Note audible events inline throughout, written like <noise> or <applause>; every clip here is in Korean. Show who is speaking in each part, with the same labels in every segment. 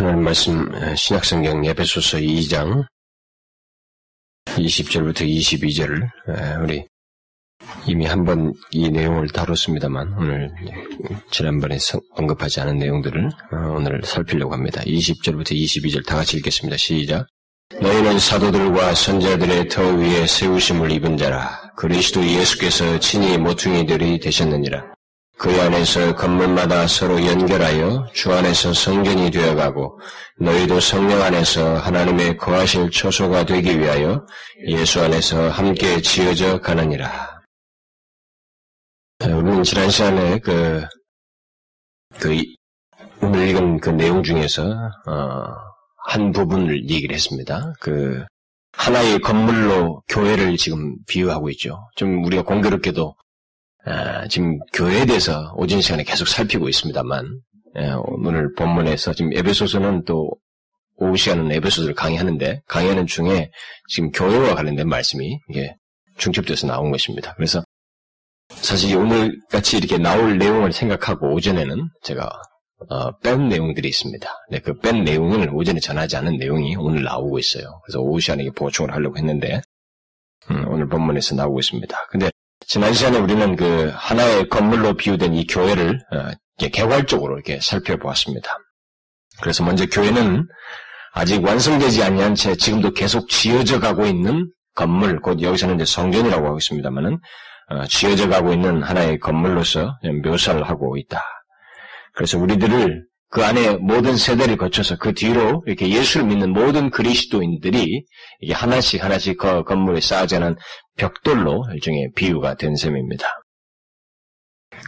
Speaker 1: 하나님 말씀 신약성경 예배소서 2장 20절부터 22절을 우리 이미 한 번 이 내용을 다뤘습니다만 오늘 지난번에 언급하지 않은 내용들을 어, 오늘 살피려고 합니다. 20절부터 22절 다 같이 읽겠습니다. 시작. 너희는 사도들과 선자들의 터 위에 세우심을 입은 자라 그리스도 예수께서 친히 모퉁이들이 되셨느니라. 그 안에서 건물마다 서로 연결하여 주 안에서 성전이 되어가고 너희도 성령 안에서 하나님의 거하실 초소가 되기 위하여 예수 안에서 함께 지어져 가느니라. 우리는 지난 시간에 그, 그, 오늘 읽은 그 내용 중에서, 어, 한 부분을 얘기를 했습니다. 그, 하나의 건물로 교회를 지금 비유하고 있죠. 좀 우리가 공교롭게도 아, 지금 교회에 대해서 오전 시간에 계속 살피고 있습니다만 예, 오늘 본문에서 지금 에베소서는 또 오후 시간은 에베소서를 강의하는데 강의하는 중에 지금 교회와 관련된 말씀이 이게 중첩돼서 나온 것입니다. 그래서 사실 오늘 같이 이렇게 나올 내용을 생각하고 오전에는 제가 어, 뺀 내용들이 있습니다. 네, 그 뺀 내용을 오전에 전하지 않은 내용이 오늘 나오고 있어요. 그래서 오후 시간에 보충을 하려고 했는데 음, 오늘 본문에서 나오고 있습니다. 근데 지난 시간에 우리는 그 하나의 건물로 비유된 이 교회를 어, 개괄적으로 이렇게 살펴보았습니다. 그래서 먼저 교회는 아직 완성되지 아니한 채 지금도 계속 지어져 가고 있는 건물, 곧 여기서는 이제 성전이라고 하고 있습니다만은 어, 지어져 가고 있는 하나의 건물로서 묘사를 하고 있다. 그래서 우리들을 그 안에 모든 세대를 거쳐서 그 뒤로 이렇게 예수를 믿는 모든 그리스도인들이 이게 하나씩 하나씩 그 건물에 쌓아지는 벽돌로 일종의 비유가 된 셈입니다.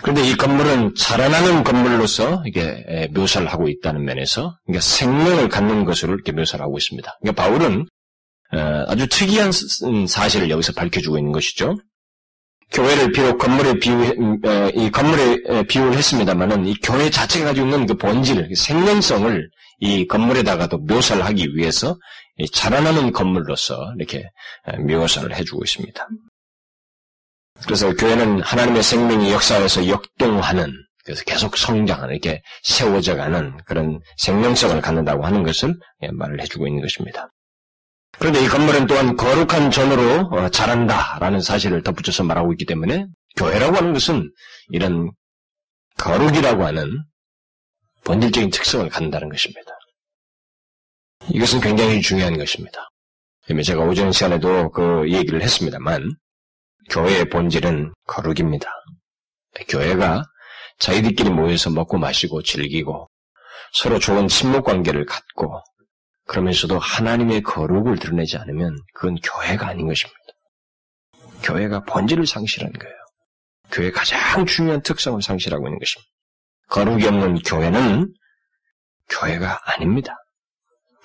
Speaker 1: 그런데 이 건물은 자라나는 건물로서 이게 묘사를 하고 있다는 면에서 그러니까 생명을 갖는 것으로 이렇게 묘사를 하고 있습니다. 그러니까 바울은 어, 아주 특이한 사실을 여기서 밝혀주고 있는 것이죠. 교회를 비록 건물에 비유, 음, 어, 이 건물에 비유를 했습니다만은 이 교회 자체가 가지고 있는 그 본질, 그 생명성을 이 건물에다가도 묘사를 하기 위해서 자라나는 건물로서 이렇게 묘사를 해주고 있습니다. 그래서 교회는 하나님의 생명이 역사에서 역동하는, 그래서 계속 성장하는, 이렇게 세워져가는 그런 생명성을 갖는다고 하는 것을 말을 해주고 있는 것입니다. 그런데 이 건물은 또한 거룩한 전으로 어, 자란다라는 사실을 덧붙여서 말하고 있기 때문에 교회라고 하는 것은 이런 거룩이라고 하는 본질적인 특성을 갖는다는 것입니다. 이것은 굉장히 중요한 것입니다. 제가 오전 시간에도 그 얘기를 했습니다만 교회의 본질은 거룩입니다. 교회가 자기들끼리 모여서 먹고 마시고 즐기고 서로 좋은 친목 관계를 갖고 그러면서도 하나님의 거룩을 드러내지 않으면 그건 교회가 아닌 것입니다. 교회가 본질을 상실한 거예요. 교회 가장 중요한 특성을 상실하고 있는 것입니다. 거룩이 없는 교회는 교회가 아닙니다.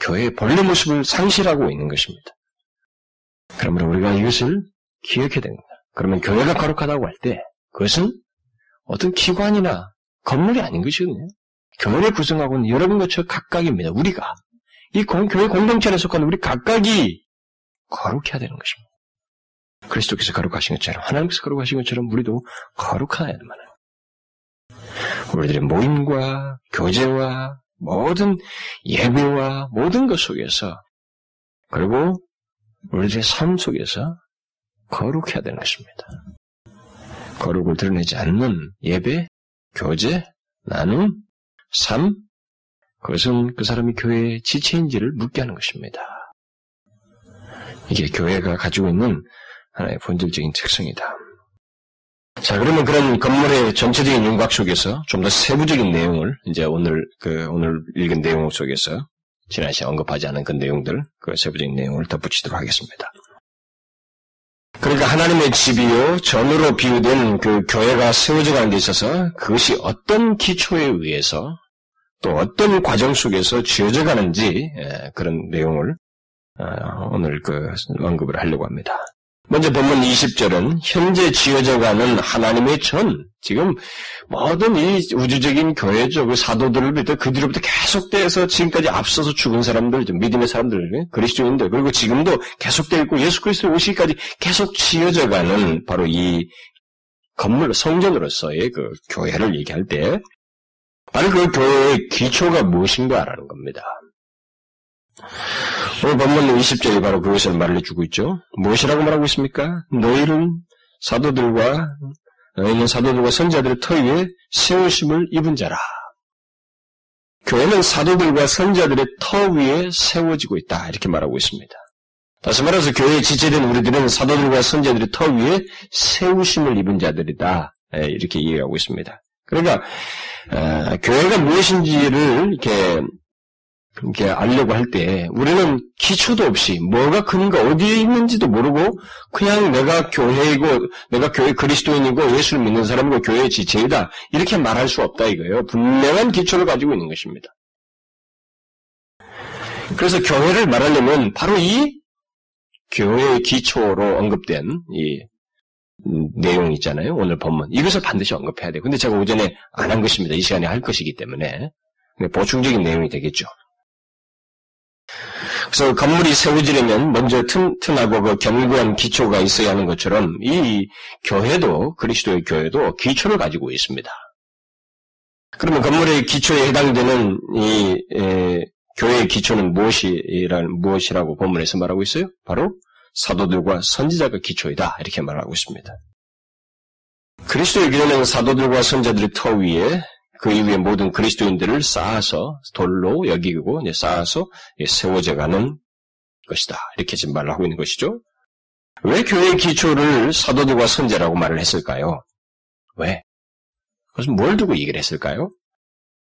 Speaker 1: 교회의 본래 모습을 상실하고 있는 것입니다. 그러므로 우리가 이것을 기억해야 됩니다. 그러면 교회가 거룩하다고 할 때 그것은 어떤 기관이나 건물이 아닌 것이거든요. 교회를 구성하고는 여러분과 저 각각입니다. 우리가 이 공, 교회 공동체에 속한 우리 각각이 거룩해야 되는 것입니다. 그리스도께서 거룩하신 것처럼 하나님께서 거룩하신 것처럼 우리도 거룩해야 되는 우리들의 모임과 교제와 모든 예배와 모든 것 속에서 그리고 우리들의 삶 속에서 거룩해야 되는 것입니다. 거룩을 드러내지 않는 예배, 교제, 나눔, 삶, 그것은 그 사람이 교회의 지체인지를 묻게 하는 것입니다. 이게 교회가 가지고 있는 하나의 본질적인 특성이다. 자, 그러면 그런 건물의 전체적인 윤곽 속에서 좀 더 세부적인 내용을 이제 오늘 그 오늘 읽은 내용 속에서 지난 시간 언급하지 않은 그 내용들, 그 세부적인 내용을 덧붙이도록 하겠습니다. 그러니까 하나님의 집이요 전으로 비유된 그 교회가 세워져 가는 데 있어서 그것이 어떤 기초에 의해서 또 어떤 과정 속에서 지어져 가는지 예, 그런 내용을 어, 오늘 그 언급을 하려고 합니다. 먼저 본문 20절은 현재 지어져 가는 하나님의 전, 지금 모든 이 우주적인 교회적 사도들을부터 그 뒤로부터 계속돼서 지금까지 앞서서 죽은 사람들, 믿음의 사람들, 그리스도인들, 그리고 지금도 계속되어 있고 예수 그리스도 오시기까지 계속 지어져 가는 바로 이 건물, 성전으로서의 그 교회를 얘기할 때 바로 그 교회의 기초가 무엇인가라는 겁니다. 오늘 본문 20절이 바로 그것을 말해주고 있죠. 무엇이라고 말하고 있습니까? 너희는 사도들과 너희는 사도들과 선자들의 터 위에 세우심을 입은 자라. 교회는 사도들과 선자들의 터 위에 세워지고 있다. 이렇게 말하고 있습니다. 다시 말해서 교회에 지체된 우리들은 사도들과 선자들의 터 위에 세우심을 입은 자들이다. 예, 이렇게 이해하고 있습니다. 그러니까 어, 교회가 무엇인지를 이렇게 이렇게 알려고 할 때 우리는 기초도 없이 뭐가 근거 어디에 있는지도 모르고 그냥 내가 교회이고 내가 교회 그리스도인이고 예수를 믿는 사람이고 교회의 지체이다 이렇게 말할 수 없다 이거예요. 분명한 기초를 가지고 있는 것입니다. 그래서 교회를 말하려면 바로 이 교회의 기초로 언급된 이 내용 있잖아요. 오늘 본문 이것을 반드시 언급해야 돼요. 근데 제가 오전에 안 한 것입니다. 이 시간에 할 것이기 때문에 보충적인 내용이 되겠죠. 그래서 건물이 세워지려면 먼저 튼 튼하고 그 견고한 기초가 있어야 하는 것처럼 이 교회도 그리스도의 교회도 기초를 가지고 있습니다. 그러면 건물의 기초에 해당되는 이 에, 교회의 기초는 무엇이라 무엇이라고 본문에서 말하고 있어요? 바로 사도들과 선지자가 기초이다 이렇게 말하고 있습니다. 그리스도의 교회는 사도들과 선자들의 터 위에 그 이후에 모든 그리스도인들을 쌓아서 돌로 여기고 쌓아서 세워져가는 것이다. 이렇게 지금 말을 하고 있는 것이죠. 왜 교회의 기초를 사도들과 선제라고 말을 했을까요? 왜? 그것은 뭘 두고 얘기를 했을까요?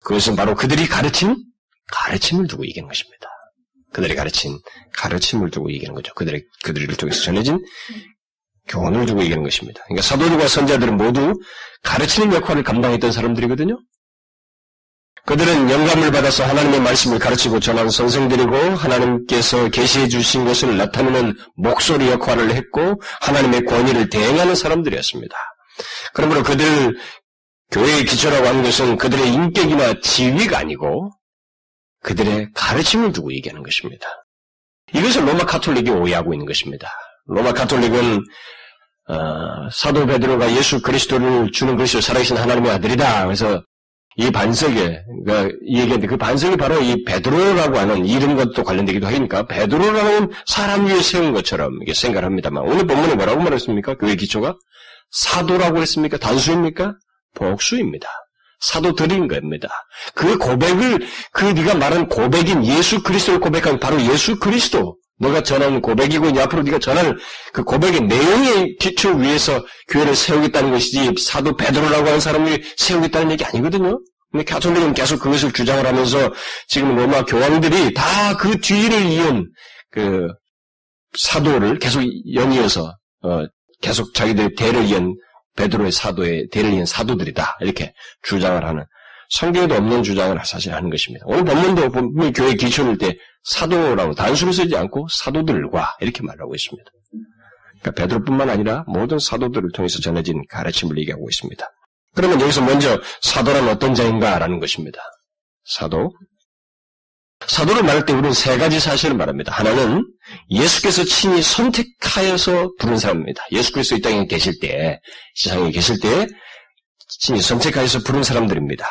Speaker 1: 그것은 바로 그들이 가르친 가르침을 두고 얘기하는 것입니다. 그들이 가르친 가르침을 두고 얘기하는 거죠. 그들의, 그들을 통해서 전해진 교훈을 두고 얘기하는 것입니다. 그러니까 사도들과 선자들은 모두 가르치는 역할을 감당했던 사람들이거든요. 그들은 영감을 받아서 하나님의 말씀을 가르치고 전한 선생들이고 하나님께서 계시해 주신 것을 나타내는 목소리 역할을 했고 하나님의 권위를 대행하는 사람들이었습니다. 그러므로 그들 교회의 기초라고 하는 것은 그들의 인격이나 지위가 아니고 그들의 가르침을 두고 얘기하는 것입니다. 이것을 로마 카톨릭이 오해하고 있는 것입니다. 로마 카톨릭은 어, 사도 베드로가 예수 그리스도를 주는 것이 살아계신 하나님의 아들이다. 그래서 이 반석에, 그러니까 이 얘기인데 그 반석이 바로 이 베드로라고 하는 이름과 또 관련되기도 하니까 베드로라는 사람 위에 세운 것처럼 이게 생각을 합니다만 오늘 본문에 뭐라고 말했습니까? 그의 기초가 사도라고 했습니까? 단수입니까? 복수입니다. 사도들인 겁니다. 그 고백을 그 네가 말한 고백인 예수 그리스도를 고백한 바로 예수 그리스도 너가 전하는 고백이고 이제 앞으로 네가 전할 그 고백의 내용의 기초 위에서 교회를 세우겠다는 것이지 사도 베드로라고 하는 사람을 세우겠다는 얘기 아니거든요. 근데 가톨릭은 계속 그것을 주장을 하면서 지금 로마 교황들이 다 그 뒤를 이은 그 사도를 계속 연이어서 어 계속 자기들 대를 이은 베드로의 대를 이은 사도들이다 이렇게 주장을 하는 성경에도 없는 주장을 사실 하는 것입니다. 오늘 본문도 본문 교회 기초일 때 사도라고 단수를 쓰지 않고 사도들과 이렇게 말하고 있습니다. 그러니까 베드로뿐만 아니라 모든 사도들을 통해서 전해진 가르침을 얘기하고 있습니다. 그러면 여기서 먼저 사도란 어떤 자인가라는 것입니다. 사도. 사도를 말할 때 우리는 세 가지 사실을 말합니다. 하나는 예수께서 친히 선택하여서 부른 사람입니다. 예수께서 이 땅에 계실 때, 세상에 계실 때 친히 선택하여서 부른 사람들입니다.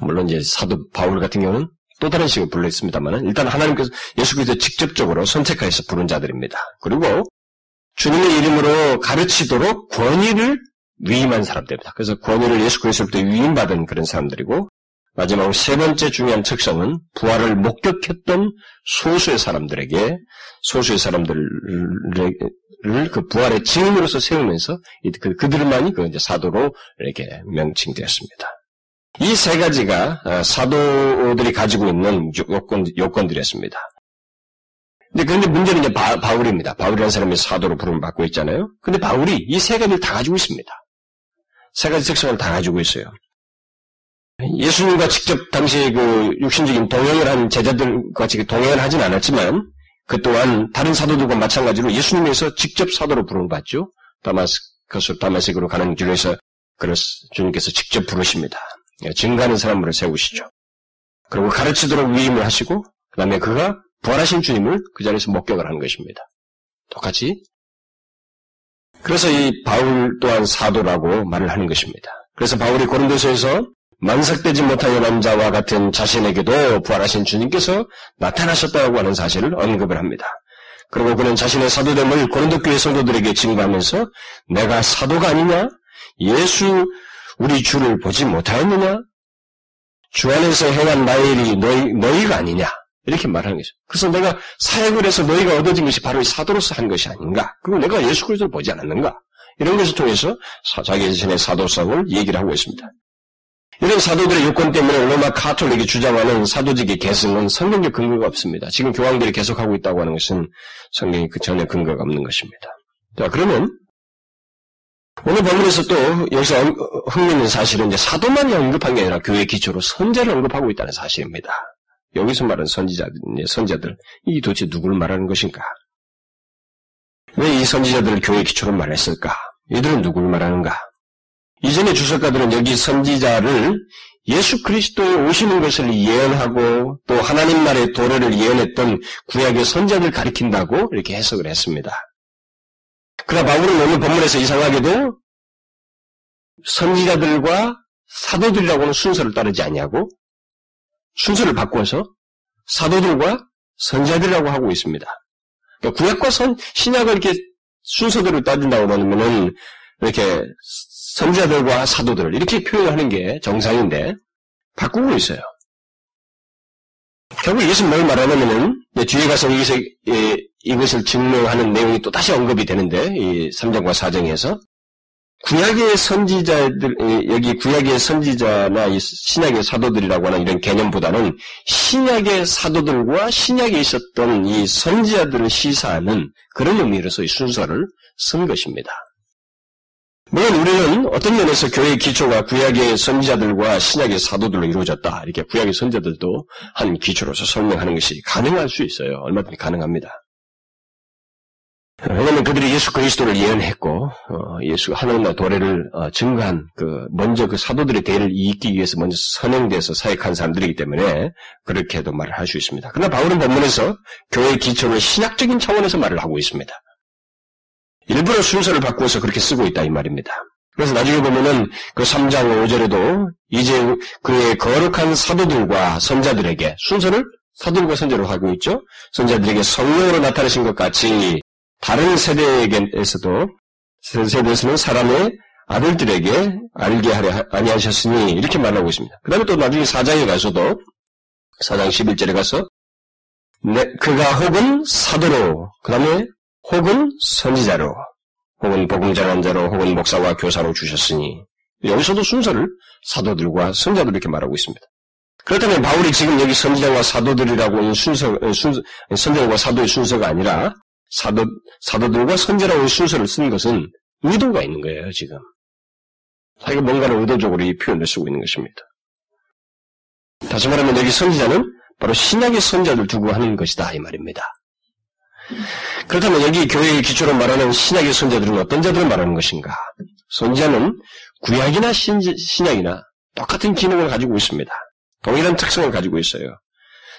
Speaker 1: 물론 이제 사도 바울 같은 경우는 또 다른 식으로 불러 있습니다만 일단 하나님께서 예수께서 직접적으로 선택하여서 부른 자들입니다. 그리고 주님의 이름으로 가르치도록 권위를 위임한 사람들입니다. 그래서 권위를 예수 그리스도부터 위임받은 그런 사람들이고 마지막으로 세 번째 중요한 특성은 부활을 목격했던 소수의 사람들에게 소수의 사람들을 그 부활의 증인으로서 세우면서 그, 그들만이 그 이제 사도로 이렇게 명칭되었습니다. 이 세 가지가 어, 사도들이 가지고 있는 요건, 요건들이었습니다. 근데 그런데 문제는 이제 바, 바울입니다. 바울이라는 사람이 사도로 부름을 받고 있잖아요. 근데 바울이 이 세 가지를 다 가지고 있습니다. 세 가지 특성을 다 가지고 있어요. 예수님과 직접 당시 그 육신적인 동행을 한 제자들과 같이 동행을 하진 않았지만 그 또한 다른 사도들과 마찬가지로 예수님에서 직접 사도로 부름을 받죠. 다마스커스 다마스으로 가는 길에서 주님께서 직접 부르십니다. 증가하는 사람으로 세우시죠. 그리고 가르치도록 위임을 하시고 그 다음에 그가 부활하신 주님을 그 자리에서 목격을 하는 것입니다. 똑같이. 그래서 이 바울 또한 사도라고 말을 하는 것입니다. 그래서 바울이 고린도서에서 만삭되지 못하는 남자와 같은 자신에게도 부활하신 주님께서 나타나셨다고 하는 사실을 언급을 합니다. 그리고 그는 자신의 사도됨을 고린도 교회 성도들에게 증거하면서 내가 사도가 아니냐? 예수 우리 주를 보지 못하였느냐? 주 안에서 행한 나의 일이 너희, 너희가 아니냐? 이렇게 말하는 거죠. 그래서 내가 사역을 해서 너희가 얻어진 것이 바로 이 사도로서 한 것이 아닌가? 그리고 내가 예수 그리스도를 보지 않았는가? 이런 것을 통해서 자기 자신의 사도성을 얘기를 하고 있습니다. 이런 사도들의 요건 때문에 로마 카톨릭이 주장하는 사도직의 계승은 성경적 근거가 없습니다. 지금 교황들이 계속하고 있다고 하는 것은 성경이 그 전에 근거가 없는 것입니다. 자, 그러면 오늘 본문에서 또 여기서 흥미있는 사실은 이제 사도만이 언급한 게 아니라 교회 기초로 선제를 언급하고 있다는 사실입니다. 여기서 말하는 선지자들, 선자들, 이 도대체 누구를 말하는 것인가? 왜 이 선지자들을 교회 기초로 말했을까? 이들은 누구를 말하는가? 이전의 주석가들은 여기 선지자를 예수 그리스도에 오시는 것을 예언하고 또 하나님 나라의 도래를 예언했던 구약의 선자들 가리킨다고 이렇게 해석을 했습니다. 그러나 바울은 오늘 본문에서 이상하게도 선지자들과 사도들이라고 하는 순서를 따르지 아니하고 순서를 바꿔서 사도들과 선자들이라고 하고 있습니다. 그러니까 구약과 선, 신약을 이렇게 순서대로 따진다고 하면은 이렇게 선자들과 사도들을 이렇게 표현하는 게 정상인데 바꾸고 있어요. 결국 이것은 뭘 말하냐면은 뒤에 가서 이것을 증명하는 내용이 또 다시 언급이 되는데 이 3장과 4장에서 구약의 선지자들 여기 구약의 선지자나 이 신약의 사도들이라고 하는 이런 개념보다는 신약의 사도들과 신약에 있었던 이 선지자들을 시사하는 그런 의미로서 이 순서를 쓴 것입니다. 물론 우리는 어떤 면에서 교회의 기초가 구약의 선지자들과 신약의 사도들로 이루어졌다. 이렇게 구약의 선지자들도 한 기초로서 설명하는 것이 가능할 수 있어요. 얼마든지 가능합니다. 왜냐하면 그들이 예수 그리스도를 예언했고 어, 예수 하나님과 도래를 어, 증거한 그 먼저 그 사도들의 대를 잇기 위해서 먼저 선행돼서 사역한 사람들이기 때문에 그렇게도 말을 할 수 있습니다. 그러나 바울은 본문에서 교회의 기초를 신학적인 차원에서 말을 하고 있습니다. 일부러 순서를 바꾸어서 그렇게 쓰고 있다 이 말입니다. 그래서 나중에 보면은 그 3장 5절에도 이제 그의 거룩한 사도들과 선자들에게 순서를 사도들과 선자로 하고 있죠. 선자들에게 성령으로 나타나신 것 같이 다른 세대에게서도 세대에서는 사람의 아들들에게 알게 하려 아니하셨으니 이렇게 말하고 있습니다. 그 다음에 또 나중에 4장에 가서도 4장 11절에 가서 네, 그가 혹은 사도로 그 다음에 혹은 선지자로, 혹은 복음 전한 자로, 혹은 목사와 교사로 주셨으니 여기서도 순서를 사도들과 선자들 이렇게 말하고 있습니다. 그렇다면 바울이 지금 여기 선지자와 사도들이라고 순서, 순서 선자와 사도의 순서가 아니라 사도, 사도들과 선자라고 순서를 쓴 것은 의도가 있는 거예요, 지금. 자기가 뭔가를 의도적으로 이 표현을 쓰고 있는 것입니다. 다시 말하면 여기 선지자는 바로 신약의 선자를 두고 하는 것이다, 이 말입니다. 그렇다면 여기 교회의 기초로 말하는 신약의 선자들은 어떤 자들을 말하는 것인가? 선자는 구약이나 신, 신약이나 똑같은 기능을 가지고 있습니다. 동일한 특성을 가지고 있어요.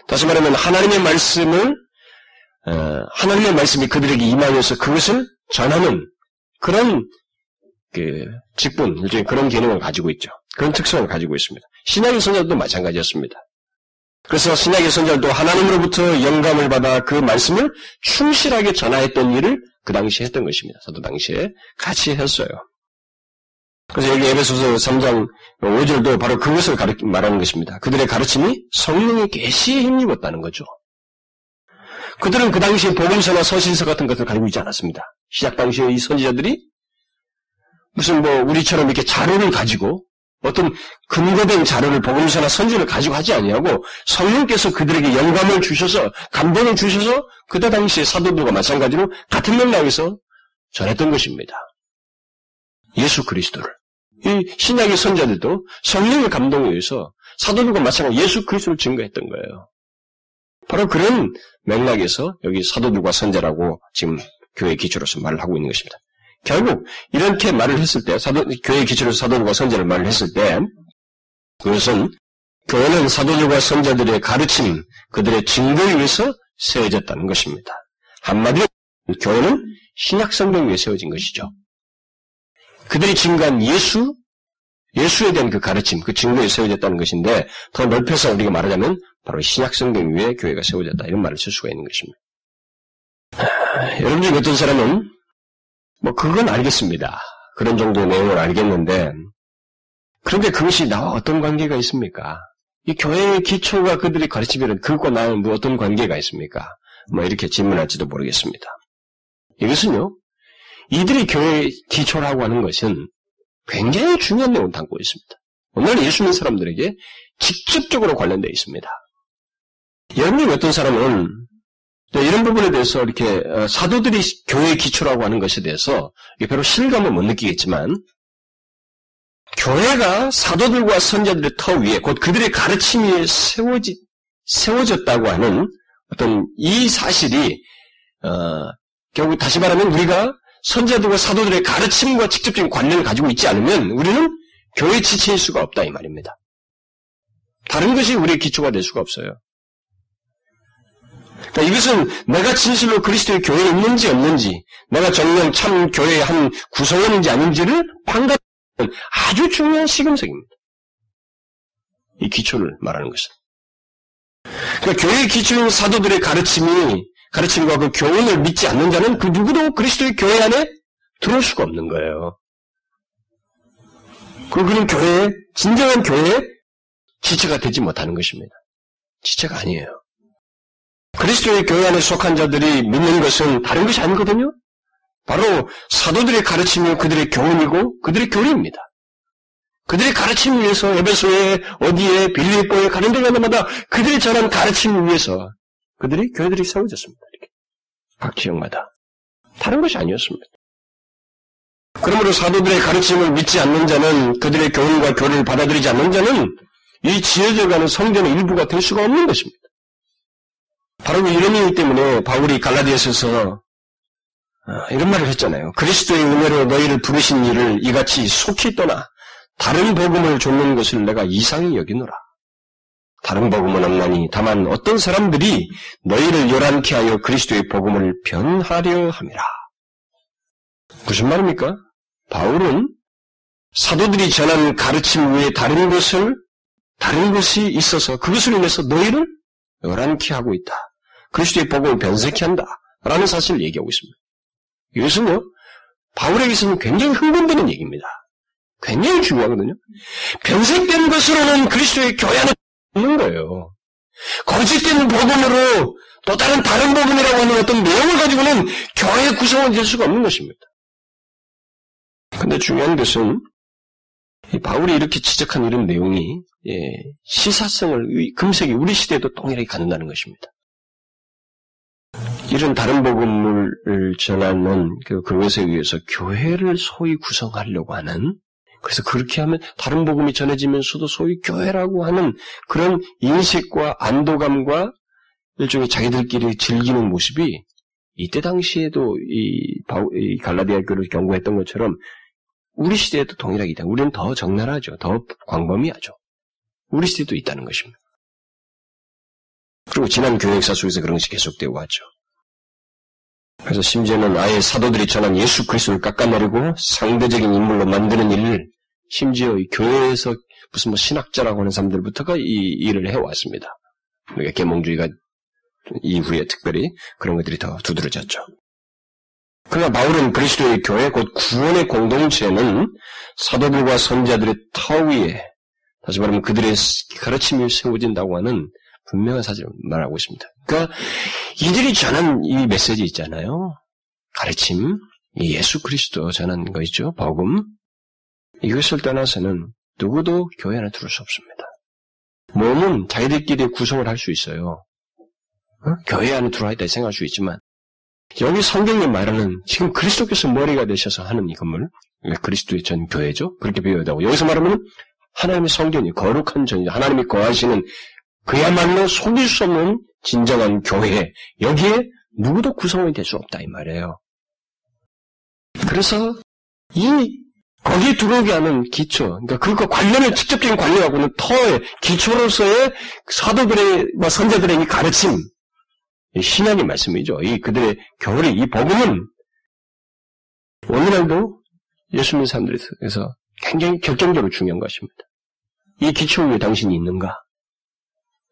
Speaker 1: 다시 말하면 하나님의 말씀을 어, 하나님의 말씀이 그들에게 임하여서 그것을 전하는 그런 그 직분, 일종의 그런 기능을 가지고 있죠. 그런 특성을 가지고 있습니다. 신약의 선자도 마찬가지였습니다. 그래서 신약의 선자도 하나님으로부터 영감을 받아 그 말씀을 충실하게 전하했던 일을 그 당시에 했던 것입니다. 저도 당시에 같이 했어요. 그래서 여기 에베소서 3장 5절도 바로 그것을 말하는 것입니다. 그들의 가르침이 성령의 계시에 힘입었다는 거죠. 그들은 그 당시에 복음서나 서신서 같은 것을 가지고 있지 않았습니다. 시작 당시에 이 선지자들이 무슨 뭐 우리처럼 이렇게 자료를 가지고 어떤 근거된 자료를 복음서나 선지를 가지고 하지 아니하고 성령께서 그들에게 영감을 주셔서 감동을 주셔서 그때 당시에 사도들과 마찬가지로 같은 맥락에서 전했던 것입니다. 예수 그리스도를 이 신약의 선자들도 성령의 감동에 의해서 사도들과 마찬가지로 예수 그리스도를 증거했던 거예요. 바로 그런 맥락에서 여기 사도들과 선자라고 지금 교회 기초로서 말을 하고 있는 것입니다. 결국 이렇게 말을 했을 때 사도 교회 기초로 사도들과 선자를 말을 했을 때 그것은 교회는 사도들과 선자들의 가르침, 그들의 증거에 의해서 세워졌다는 것입니다. 한마디로 교회는 신약 성경 위에 세워진 것이죠. 그들이 증거한 예수, 예수에 대한 그 가르침, 그 증거에 세워졌다는 것인데 더 넓혀서 우리가 말하자면 바로 신약 성경 위에 교회가 세워졌다 이런 말을 쓸 수가 있는 것입니다. 하, 여러분 중 어떤 사람은 뭐 그건 알겠습니다. 그런 정도의 내용을 알겠는데 그런데 그것이 나와 어떤 관계가 있습니까? 이 교회의 기초가 그들이 가르치면 그것과 나는 뭐 어떤 관계가 있습니까? 뭐 이렇게 질문할지도 모르겠습니다. 이것은요, 이들이 교회의 기초라고 하는 것은 굉장히 중요한 내용을 담고 있습니다. 오늘 예수 믿는 사람들에게 직접적으로 관련되어 있습니다. 여러분 어떤 사람은 이런 부분에 대해서 이렇게 어, 사도들이 교회의 기초라고 하는 것에 대해서 별로 실감을 못 느끼겠지만 교회가 사도들과 선자들의 터 위에 곧 그들의 가르침 위에 세워지, 세워졌다고 하는 어떤 이 사실이 어, 결국 다시 말하면 우리가 선자들과 사도들의 가르침과 직접적인 관련을 가지고 있지 않으면 우리는 교회 지체일 수가 없다 이 말입니다. 다른 것이 우리의 기초가 될 수가 없어요. 그러니까 이것은 내가 진실로 그리스도의 교회에 있는지 없는지, 내가 정녕 참 교회의 한 구성원인지 아닌지를 판단하는 아주 중요한 시금석입니다. 이 기초를 말하는 것은. 그러니까 교회의 기초인 사도들의 가르침이 가르침과 그 교훈을 믿지 않는 자는 그 누구도 그리스도의 교회 안에 들어올 수가 없는 거예요. 그리고 교회, 진정한 교회의 지체가 되지 못하는 것입니다. 지체가 아니에요. 그리스도의 교회 안에 속한 자들이 믿는 것은 다른 것이 아니거든요? 바로 사도들의 가르침이 그들의 교훈이고 그들의 교리입니다. 그들의 가르침 위해서 에베소에 어디에 빌리보에 가는 데 가는마다 그들이 전한 가르침 위해서 그들이 교회들이 세워졌습니다. 이렇게. 각 지역마다. 다른 것이 아니었습니다. 그러므로 사도들의 가르침을 믿지 않는 자는 그들의 교훈과 교리를 받아들이지 않는 자는 이 지어져가는 성전의 일부가 될 수가 없는 것입니다. 바로 이런 이유 때문에 바울이 갈라디아서서 어, 이런 말을 했잖아요. 그리스도의 은혜로 너희를 부르신 일을 이같이 속히 떠나 다른 복음을 줬는 것을 내가 이상히 여기노라. 다른 복음은 없나니 다만 어떤 사람들이 너희를 요란케 하여 그리스도의 복음을 변하려 함이라. 무슨 말입니까? 바울은 사도들이 전한 가르침 외에 다른 것을 다른 것이 있어서 그것을 인해서 너희를 요란케 하고 있다. 그리스도의 복음을 변색케 한다. 라는 사실을 얘기하고 있습니다. 이것은요, 바울에게서는 굉장히 흥분되는 얘기입니다. 굉장히 중요하거든요. 변색된 것으로는 그리스도의 교회 안에 없는 거예요. 거짓된 복음으로 또 다른 다른 복음이라고 하는 어떤 내용을 가지고는 교회 구성원 될 수가 없는 것입니다. 근데 중요한 것은 바울이 이렇게 지적한 이런 내용이 예, 시사성을 금색이 우리 시대에도 동일하게 갖는다는 것입니다. 이런 다른 복음을 전하는 그 그것에 의해서 교회를 소위 구성하려고 하는 그래서 그렇게 하면 다른 복음이 전해지면서도 소위 교회라고 하는 그런 인식과 안도감과 일종의 자기들끼리 즐기는 모습이 이때 당시에도 이, 이 갈라디아 교를 경고했던 것처럼 우리 시대에도 동일하게 있다. 우리는 더 적나라하죠. 더 광범위하죠. 우리 시대도 있다는 것입니다. 그리고 지난 교회 역사 속에서 그런 것이 계속되고 왔죠. 그래서 심지어는 아예 사도들이 전한 예수 그리스도를 깎아내리고 상대적인 인물로 만드는 일을 심지어 이 교회에서 무슨 뭐 신학자라고 하는 사람들부터가 이 일을 해왔습니다. 그러니까 계몽주의가 이후에 특별히 그런 것들이 더 두드러졌죠. 그러나 바울은 그리스도의 교회 곧 구원의 공동체는 사도들과 선자들의 터 위에 다시 말하면 그들의 가르침이 세워진다고 하는 분명한 사실을 말하고 있습니다. 그러니까 이들이 전한 이 메시지 있잖아요. 가르침, 예수 그리스도 전한 거 있죠. 복음. 이것을 떠나서는 누구도 교회 안에 들어올 수 없습니다. 몸은 자기들끼리 구성을 할 수 있어요. 어? 교회 안에 들어와 있다 생각할 수 있지만 여기 성경에 말하는 지금 그리스도께서 머리가 되셔서 하는 이 건물 그리스도의 전 교회죠. 그렇게 비유하다고 여기서 말하면 하나님의 성전이 거룩한 전이 하나님이 거하시는 그야말로 속일 수 없는 진정한 교회 여기에 누구도 구성원이 될 수 없다 이 말이에요. 그래서 이 거기에 들어오게 하는 기초, 그러니까 그것과 관련을 직접적인 관련하고는 터의 기초로서의 사도들의 뭐 선자들의 이 가르침, 이 신약의 말씀이죠. 이 그들의 교리, 이 복음은 오늘날도 예수 믿는 사람들에서 굉장히 결정적으로 중요한 것입니다. 이 기초 위에 당신이 있는가?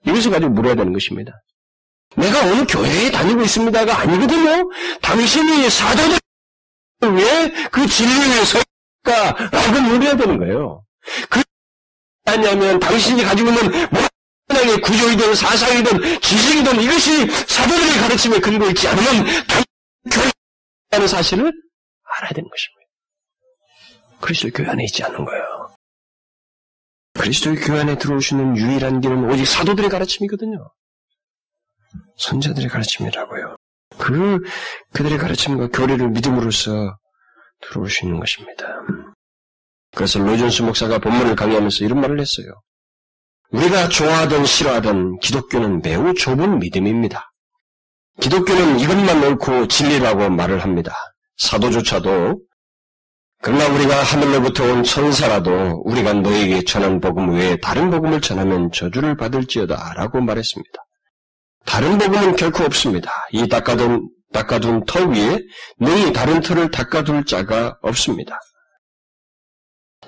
Speaker 1: 이것을 가지고 물어야 되는 것입니다. 내가 어느 교회에 다니고 있습니다가 아니거든요. 당신이 사도들 왜그 진리에 서니까 라고 물어야 되는 거예요. 그 아니냐면 당신이 가지고 있는 모양의 구조이든 사상이든 지식이든 이것이 사도들의 가르침에 근거 있지 않으면 교회라는 사실을 알아야 되는 것입니다. 그리스도 교회 안에 있지 않는 거예요. 그리스도의 교회 안에 들어오시는 유일한 길은 오직 사도들의 가르침이거든요. 선자들의 가르침이라고요. 그, 그들의 가르침과 교리를 믿음으로써 있는 것입니다. 그래서 로이존스 목사가 본문을 강의하면서 이런 말을 했어요. 우리가 좋아하든 싫어하든 기독교는 매우 좁은 믿음입니다. 기독교는 이것만 옳고 진리라고 말을 합니다. 사도조차도 그러나 우리가 하늘로부터 온 천사라도 우리가 너에게 전한 복음 외에 다른 복음을 전하면 저주를 받을지어다 라고 말했습니다. 다른 복음은 결코 없습니다. 이 닦아둔, 닦아둔 터 위에 능히 다른 터를 닦아둘 자가 없습니다.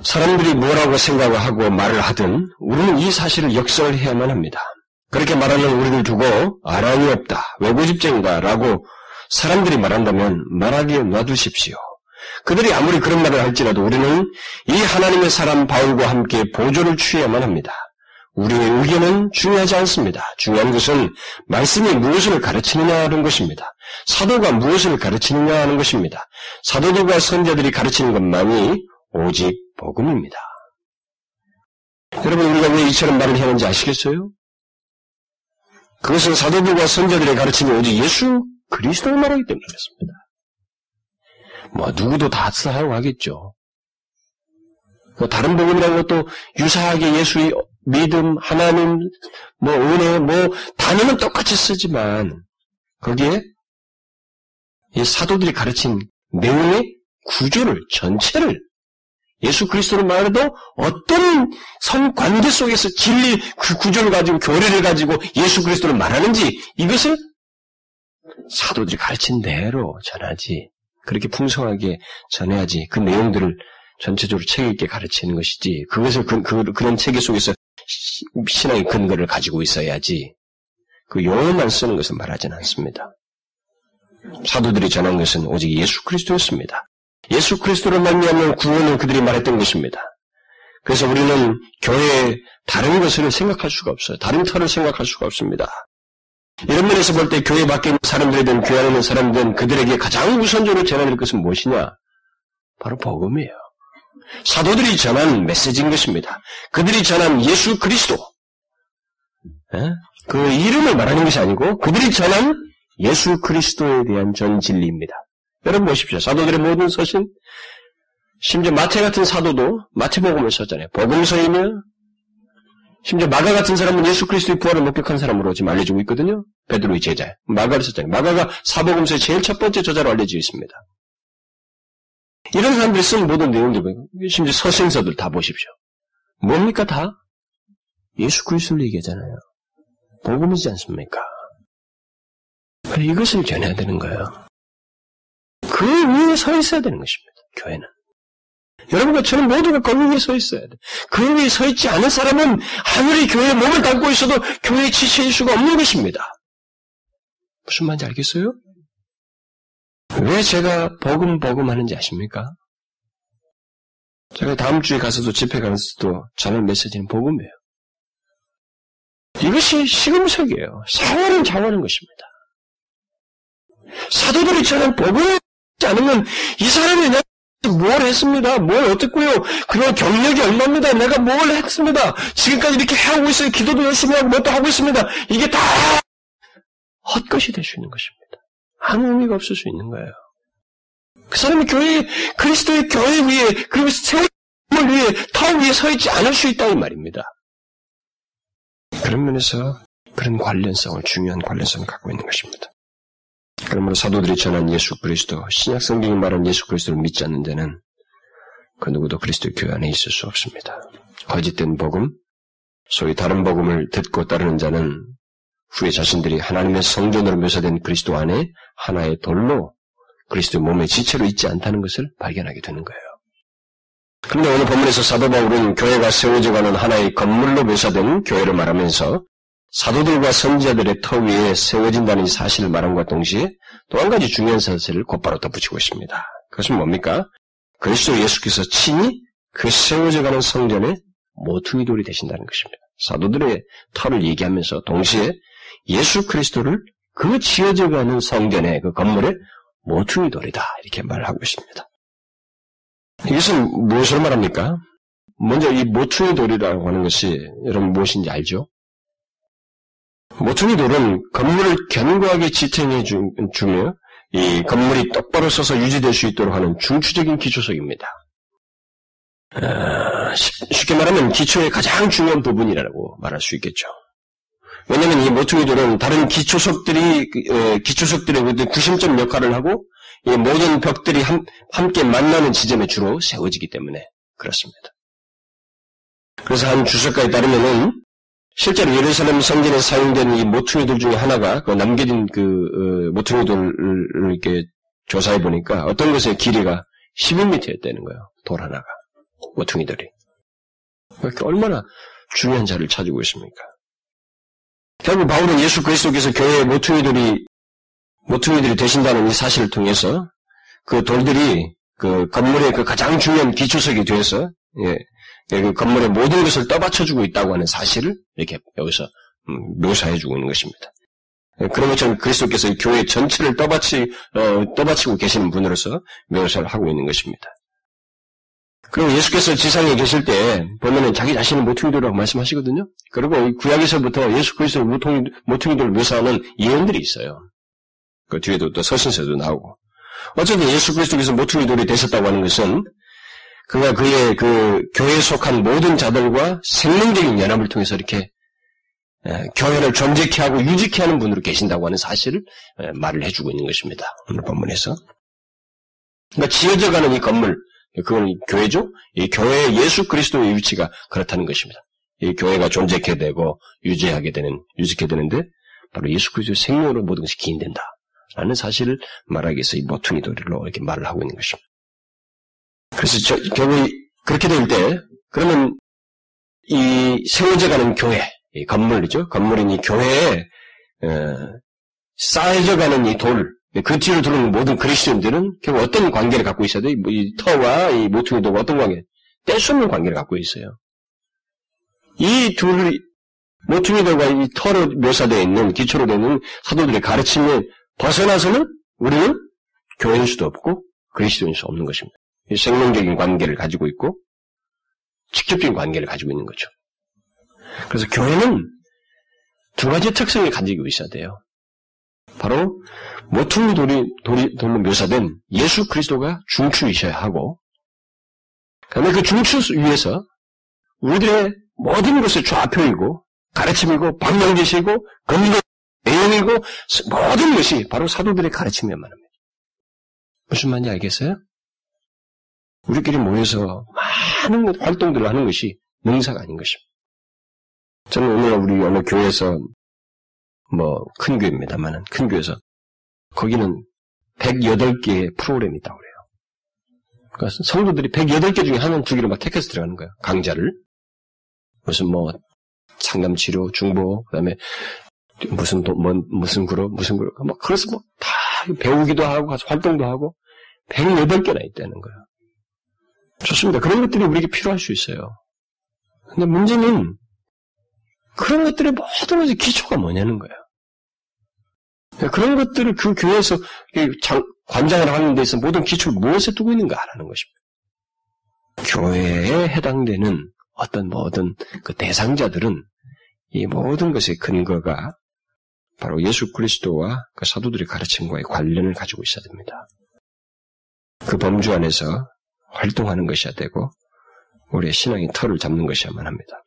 Speaker 1: 사람들이 뭐라고 생각하고 말을 하든 우리는 이 사실을 역설해야만 합니다. 그렇게 말하는 우리를 두고 아랑이 없다, 외고집쟁이다 라고 사람들이 말한다면 말하기에 놔두십시오. 그들이 아무리 그런 말을 할지라도 우리는 이 하나님의 사람 바울과 함께 보조를 취해야만 합니다. 우리의 의견은 중요하지 않습니다. 중요한 것은 말씀이 무엇을 가르치느냐 하는 것입니다. 사도가 무엇을 가르치느냐 하는 것입니다. 사도들과 선자들이 가르치는 것만이 오직 복음입니다. 여러분 우리가 왜 이처럼 말을 해는지 아시겠어요? 그것은 사도들과 선자들의 가르침이 오직 예수 그리스도를 말하기 때문에 그렇습니다. 뭐 누구도 다 쓰하고 하겠죠. 뭐 다른 복음이라는 것도 유사하게 예수의 믿음, 하나님, 뭐 은혜, 뭐 단어는 똑같이 쓰지만 거기에 이 사도들이 가르친 내용의 구조를 전체를 예수 그리스도를 말해도 어떤 성관계 속에서 진리 그 구조를 가지고 교리를 가지고 예수 그리스도를 말하는지 이것을 사도들이 가르친 대로 전하지 그렇게 풍성하게 전해야지 그 내용들을 전체적으로 책 있게 가르치는 것이지 그것을 그, 그, 그 런 체계 속에서 신앙의 근거를 가지고 있어야지 그 용어만 쓰는 것은 말하지는 않습니다. 사도들이 전한 것은 오직 예수 그리스도였습니다. 예수 그리스도를 말미암는 구원을 그들이 말했던 것입니다. 그래서 우리는 교회에 다른 것을 생각할 수가 없어요. 다른 터를 생각할 수가 없습니다. 이런 면에서 볼 때 교회 밖에 있는 사람들이든 교회 안에 있는 사람들은 그들에게 가장 우선적으로 전해야 될 것은 무엇이냐? 바로 복음이에요. 사도들이 전한 메시지인 것입니다. 그들이 전한 예수 그리스도. 에? 그 이름을 말하는 것이 아니고 그들이 전한 예수 그리스도에 대한 전 진리입니다. 여러분 보십시오. 사도들의 모든 서신, 심지어 마태 같은 사도도 마태복음을 썼잖아요. 복음서이며 심지어 마가 같은 사람은 예수 그리스도의 부활을 목격한 사람으로 지금 알려지고 있거든요. 베드로의 제자. 마가를 썼잖아요. 마가가 사복음서의 제일 첫 번째 저자로 알려져 있습니다. 이런 사람들이 쓴 모든 내용들, 심지어 서신서들 다 보십시오. 뭡니까 다? 예수 그리스도를 얘기하잖아요. 복음이지 않습니까? 이것을 전해야 되는 거예요. 그 위에 서 있어야 되는 것입니다. 교회는. 여러분과 저는 모두가 그 위에 서 있어야 돼. 그 위에 서 있지 않은 사람은 아무리 교회에 몸을 담고 있어도 교회에 지체일 수가 없는 것입니다. 무슨 말인지 알겠어요? 왜 제가 버금 버금 하는지 아십니까? 제가 다음 주에 가서도 집회 가서도 전할 메시지는 복음이에요. 이것이 시금석이에요. 사활은 장하는 것입니다. 사도들이 전한 복음을 하지 않으면 이 사람이 내가 뭘 했습니다. 뭘 어떻고요. 그런 경력이 얼마입니다. 내가 뭘 했습니다. 지금까지 이렇게 해오고 있어요. 기도도 열심히 하고 뭣도 하고 있습니다. 이게 다 헛것이 될 수 있는 것입니다. 아무 의미가 없을 수 있는 거예요. 그 사람이 교회, 그리스도의 교회 위에, 그리고 세월을 위해, 터 위에 서 있지 않을 수 있다, 이 말입니다. 그런 면에서 그런 관련성을, 중요한 관련성을 갖고 있는 것입니다. 그러므로 사도들이 전한 예수 그리스도, 신약 성경이 말한 예수 그리스도를 믿지 않는 데는 그 누구도 그리스도 교회 안에 있을 수 없습니다. 거짓된 복음, 소위 다른 복음을 듣고 따르는 자는 후에 자신들이 하나님의 성전으로 묘사된 그리스도 안에 하나의 돌로 그리스도 몸의 지체로 있지 않다는 것을 발견하게 되는 거예요. 그런데 오늘 본문에서 사도 바울은 교회가 세워져가는 하나의 건물로 묘사된 교회를 말하면서 사도들과 선지자들의 터 위에 세워진다는 사실을 말함과 동시에 또 한 가지 중요한 사실을 곧바로 덧붙이고 있습니다. 그것은 뭡니까? 그리스도 예수께서 친히 그 세워져 가는 성전의 모퉁이 돌이 되신다는 것입니다. 사도들의 터를 얘기하면서 동시에 예수 그리스도를 그 지어져 가는 성전의 그 건물의 모퉁이 돌이다 이렇게 말을 하고 있습니다. 이것은 무엇을 말합니까? 먼저 이 모퉁이 돌이라고 하는 것이 여러분 무엇인지 알죠? 모퉁이 돌은 건물을 견고하게 지탱해 주며 이 건물이 똑바로 서서 유지될 수 있도록 하는 중추적인 기초석입니다. 어, 쉽게 말하면 기초의 가장 중요한 부분이라고 말할 수 있겠죠. 왜냐하면 이 모퉁이돌은 다른 기초석들이 어, 기초석들의 그 구심점 역할을 하고 이 모든 벽들이 함, 함께 만나는 지점에 주로 세워지기 때문에 그렇습니다. 그래서 한 주석가에 따르면은 실제로 예루살렘 성전에 사용된 이 모퉁이들 중에 하나가 그 남겨진 그 어, 모퉁이들을 이렇게 조사해 보니까 어떤 것의 길이가 11m였다는 거예요. 돌 하나가 모퉁이들이 그러니까 얼마나 중요한 자리를 차지고 있습니까? 결국 바울은 예수 그리스도께서 교회의 모퉁이들이 모퉁이들이 되신다는 이 사실을 통해서 그 돌들이 그 건물의 그 가장 중요한 기초석이 되어서 예, 예, 그 건물의 모든 것을 떠받쳐주고 있다고 하는 사실을 이렇게 여기서 음, 묘사해주고 있는 것입니다. 예, 그런 것처럼 그리스도께서 교회 전체를 떠받치, 어, 떠받치고 계시는 분으로서 묘사를 하고 있는 것입니다. 그리고 예수께서 지상에 계실 때 보면은 자기 자신을 모퉁이돌이라고 말씀하시거든요. 그리고 구약에서부터 예수 그리스도 모퉁이, 모퉁이돌을 묘사하는 예언들이 있어요. 그 뒤에도 또 서신서도 나오고. 어쨌든 예수 그리스도께서 모퉁이돌이 되셨다고 하는 것은 그가 그의 그 교회에 속한 모든 자들과 생명적인 연합을 통해서 이렇게 교회를 존재케 하고 유지케 하는 분으로 계신다고 하는 사실을 말을 해주고 있는 것입니다. 오늘 본문에서. 그러니까 지어져가는 이 건물, 그건 교회죠? 이 교회의 예수 그리스도의 위치가 그렇다는 것입니다. 이 교회가 존재케 되고 유지하게 되는, 유지케 되는데 바로 예수 그리스도의 생명으로 모든 것이 기인된다. 라는 사실을 말하기 위해서 이 모퉁이 도리로 이렇게 말을 하고 있는 것입니다. 그래서 저, 결국 그렇게 될 때, 그러면 이 세워져가는 교회, 이 건물이죠. 건물인 이 교회에 어, 쌓여져 가는 이 돌, 그 뒤를 두는 모든 그리스도인들은 결국 어떤 관계를 갖고 있어야 돼? 이 터와 이 모퉁이 도가 어떤 관계? 뗄 수 없는 관계를 갖고 있어요. 이 둘, 모퉁이들과 이 터로 묘사되어 있는, 기초로 되는 사도들의 가르침에 벗어나서는 우리는 교회일 수도 없고 그리스도인 수 없는 것입니다. 생명적인 관계를 가지고 있고 직접적인 관계를 가지고 있는 거죠. 그래서 교회는 두 가지 특성을 가지고 있어야 돼요. 바로 모퉁이 돌이, 돌이, 돌로 묘사된 예수 그리스도가 중추이셔야 하고, 그다음에 그 중추 위에서 우리들의 모든 것의 좌표이고, 가르침이고, 방향제시고, 근거, 내용이고, 모든 것이 바로 사도들의 가르침이란 말입니다. 무슨 말인지 알겠어요? 우리끼리 모여서 많은 활동들을 하는 것이 능사가 아닌 것입니다. 저는 오늘 우리 어느 교회에서 뭐 큰 교회입니다만은 큰 교회에서 거기는 108개의 프로그램이 있다고 그래요. 그러니까 성도들이 108개 중에 하나는 두 개를 막 택해서 들어가는 거예요. 강좌를. 무슨 뭐 상담 치료, 중보, 그다음에 무슨 도, 뭐, 무슨 그룹, 무슨 그룹, 막 그래서 뭐 다 배우기도 하고 가서 활동도 하고 108개나 있다는 거예요. 좋습니다. 그런 것들이 우리에게 필요할 수 있어요. 근데 문제는 그런 것들의 모든 것의 기초가 뭐냐는 거예요. 그런 것들을 그 교회에서 관장을 하는 데서 모든 기초를 무엇에 두고 있는가 하는 것입니다. 교회에 해당되는 어떤 모든 그 대상자들은 이 모든 것의 근거가 바로 예수 그리스도와 그 사도들의 가르침과의 관련을 가지고 있어야 됩니다. 그 범주 안에서 활동하는 것이야 되고 우리의 신앙의 털을 잡는 것이야만 합니다.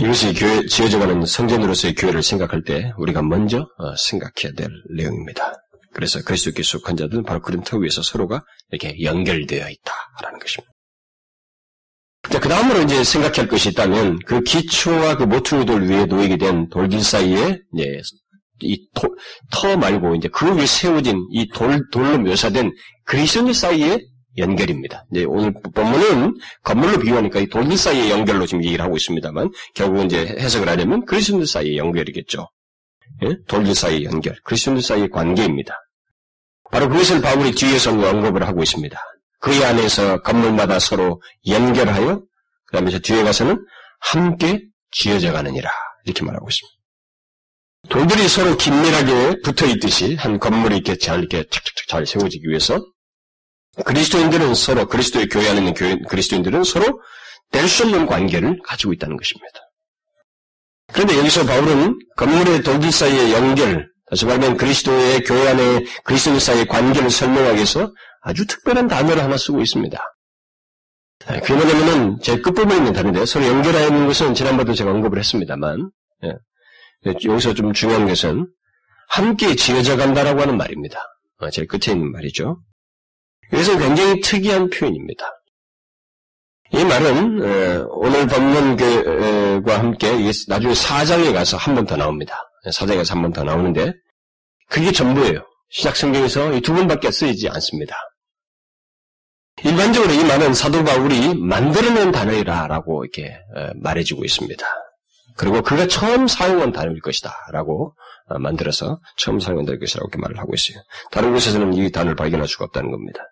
Speaker 1: 이것이 교회 지어져가는 성전으로서의 교회를 생각할 때 우리가 먼저 어, 생각해야 될 내용입니다. 그래서 그리스도께 속한 자들은 바로 그런 터 위에서 서로가 이렇게 연결되어 있다라는 것입니다. 자, 그 다음으로 이제 생각할 것이 있다면 그 기초와 그 모퉁이 돌 위에 놓이게 된 돌들 사이에 이제 이터 말고 이제 그 위에 세워진 이 돌, 돌로 묘사된 그리스도 사이에 연결입니다. 이제 오늘 본문은 건물로 비유하니까 이 돌들 사이의 연결로 지금 얘기를 하고 있습니다만 결국은 이제 해석을 하려면 그리스도인들 사이의 연결이겠죠. 예? 돌들 사이의 연결, 그리스도인들 사이의 관계입니다. 바로 그것을 바울이 뒤에서 언급을 하고 있습니다. 그 안에서 건물마다 서로 연결하여 그다음에 저 뒤에 가서는 함께 지어져 가느니라 이렇게 말하고 있습니다. 돌들이 서로 긴밀하게 붙어 있듯이 한 건물이 이렇게 잘 이렇게 착착착 잘 세워지기 위해서 그리스도인들은 서로 그리스도의 교회 안에 있는 교회, 그리스도인들은 서로 뗄수 없는 관계를 가지고 있다는 것입니다. 그런데 여기서 바울은 건물의 돌들 사이의 연결, 다시 말하면 그리스도의 교회 안에 그리스도인 사이의 관계를 설명하기 위해서 아주 특별한 단어를 하나 쓰고 있습니다. 그게 뭐냐면은 제 끝부분에 있는 단어인데 서로 연결하여 있는 것은 지난번에도 제가 언급을 했습니다만 예. 여기서 좀 중요한 것은 함께 지어져 간다라고 하는 말입니다. 어, 제일 끝에 있는 말이죠. 이것은 굉장히 특이한 표현입니다. 이 말은 어, 오늘 본문과 함께 나중에 사장에 가서 한 번 더 나옵니다. 사장에 가서 한 번 더 나오는데 그게 전부예요. 시작 성경에서 이 두 번밖에 쓰이지 않습니다. 일반적으로 이 말은 사도 바울이 만들어낸 단어이라라고 이렇게 어, 말해주고 있습니다. 그리고 그가 처음 사용한 단어일 것이다. 라고 어, 만들어서 처음 사용한 단어일 것이라고 이렇게 말을 하고 있어요. 다른 곳에서는 이 단어를 발견할 수가 없다는 겁니다.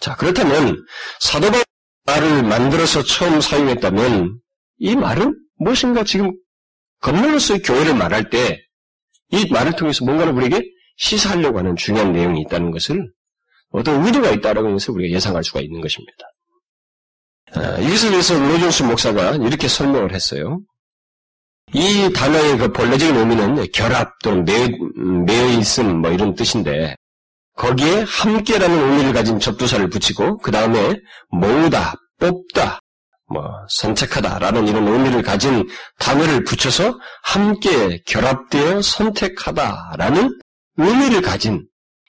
Speaker 1: 자, 그렇다면 사도바울 말을 만들어서 처음 사용했다면 이 말은 무엇인가 지금 건물로서의 교회를 말할 때 이 말을 통해서 뭔가를 우리에게 시사하려고 하는 중요한 내용이 있다는 것을 어떤 의도가 있다라고 해서 우리가 예상할 수가 있는 것입니다. 아, 이것을 위해서 로존스 목사가 이렇게 설명을 했어요. 이 단어의 그 본래적인 의미는 결합 또는 매여, 매여 있음 뭐 이런 뜻인데 거기에 함께라는 의미를 가진 접두사를 붙이고 그 다음에 모으다, 뽑다, 뭐 선택하다라는 이런 의미를 가진 단어를 붙여서 함께 결합되어 선택하다라는 의미를 가진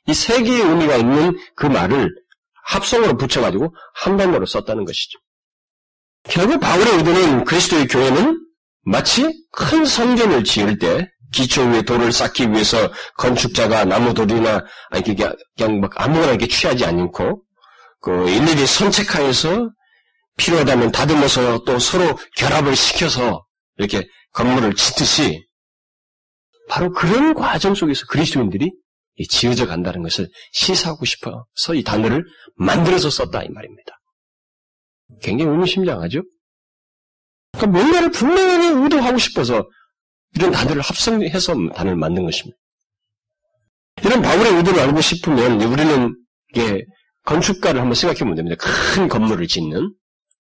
Speaker 1: 이 세 개의 의미가 있는 그 말을 합성으로 붙여가지고 한 단어로 썼다는 것이죠. 결국 바울의 의도는 그리스도의 교회는 마치 큰 성전을 지을 때 기초 위에 돌을 쌓기 위해서 건축자가 나무 돌이나 아니 그냥, 그냥 막 아무거나 이렇게 취하지 않고 그 일일이 선책하여서 필요하다면 다듬어서 또 서로 결합을 시켜서 이렇게 건물을 짓듯이 바로 그런 과정 속에서 그리스도인들이 지어져 간다는 것을 시사하고 싶어서 이 단어를 만들어서 썼다 이 말입니다. 굉장히 의미심장하죠? 그러니까 뭔가를 분명히 의도하고 싶어서 이런 단어를 합성해서 단어를 만든 것입니다. 이런 바울의 의도를 알고 싶으면 우리는 이게 건축가를 한번 생각해 보면 됩니다. 큰 건물을 짓는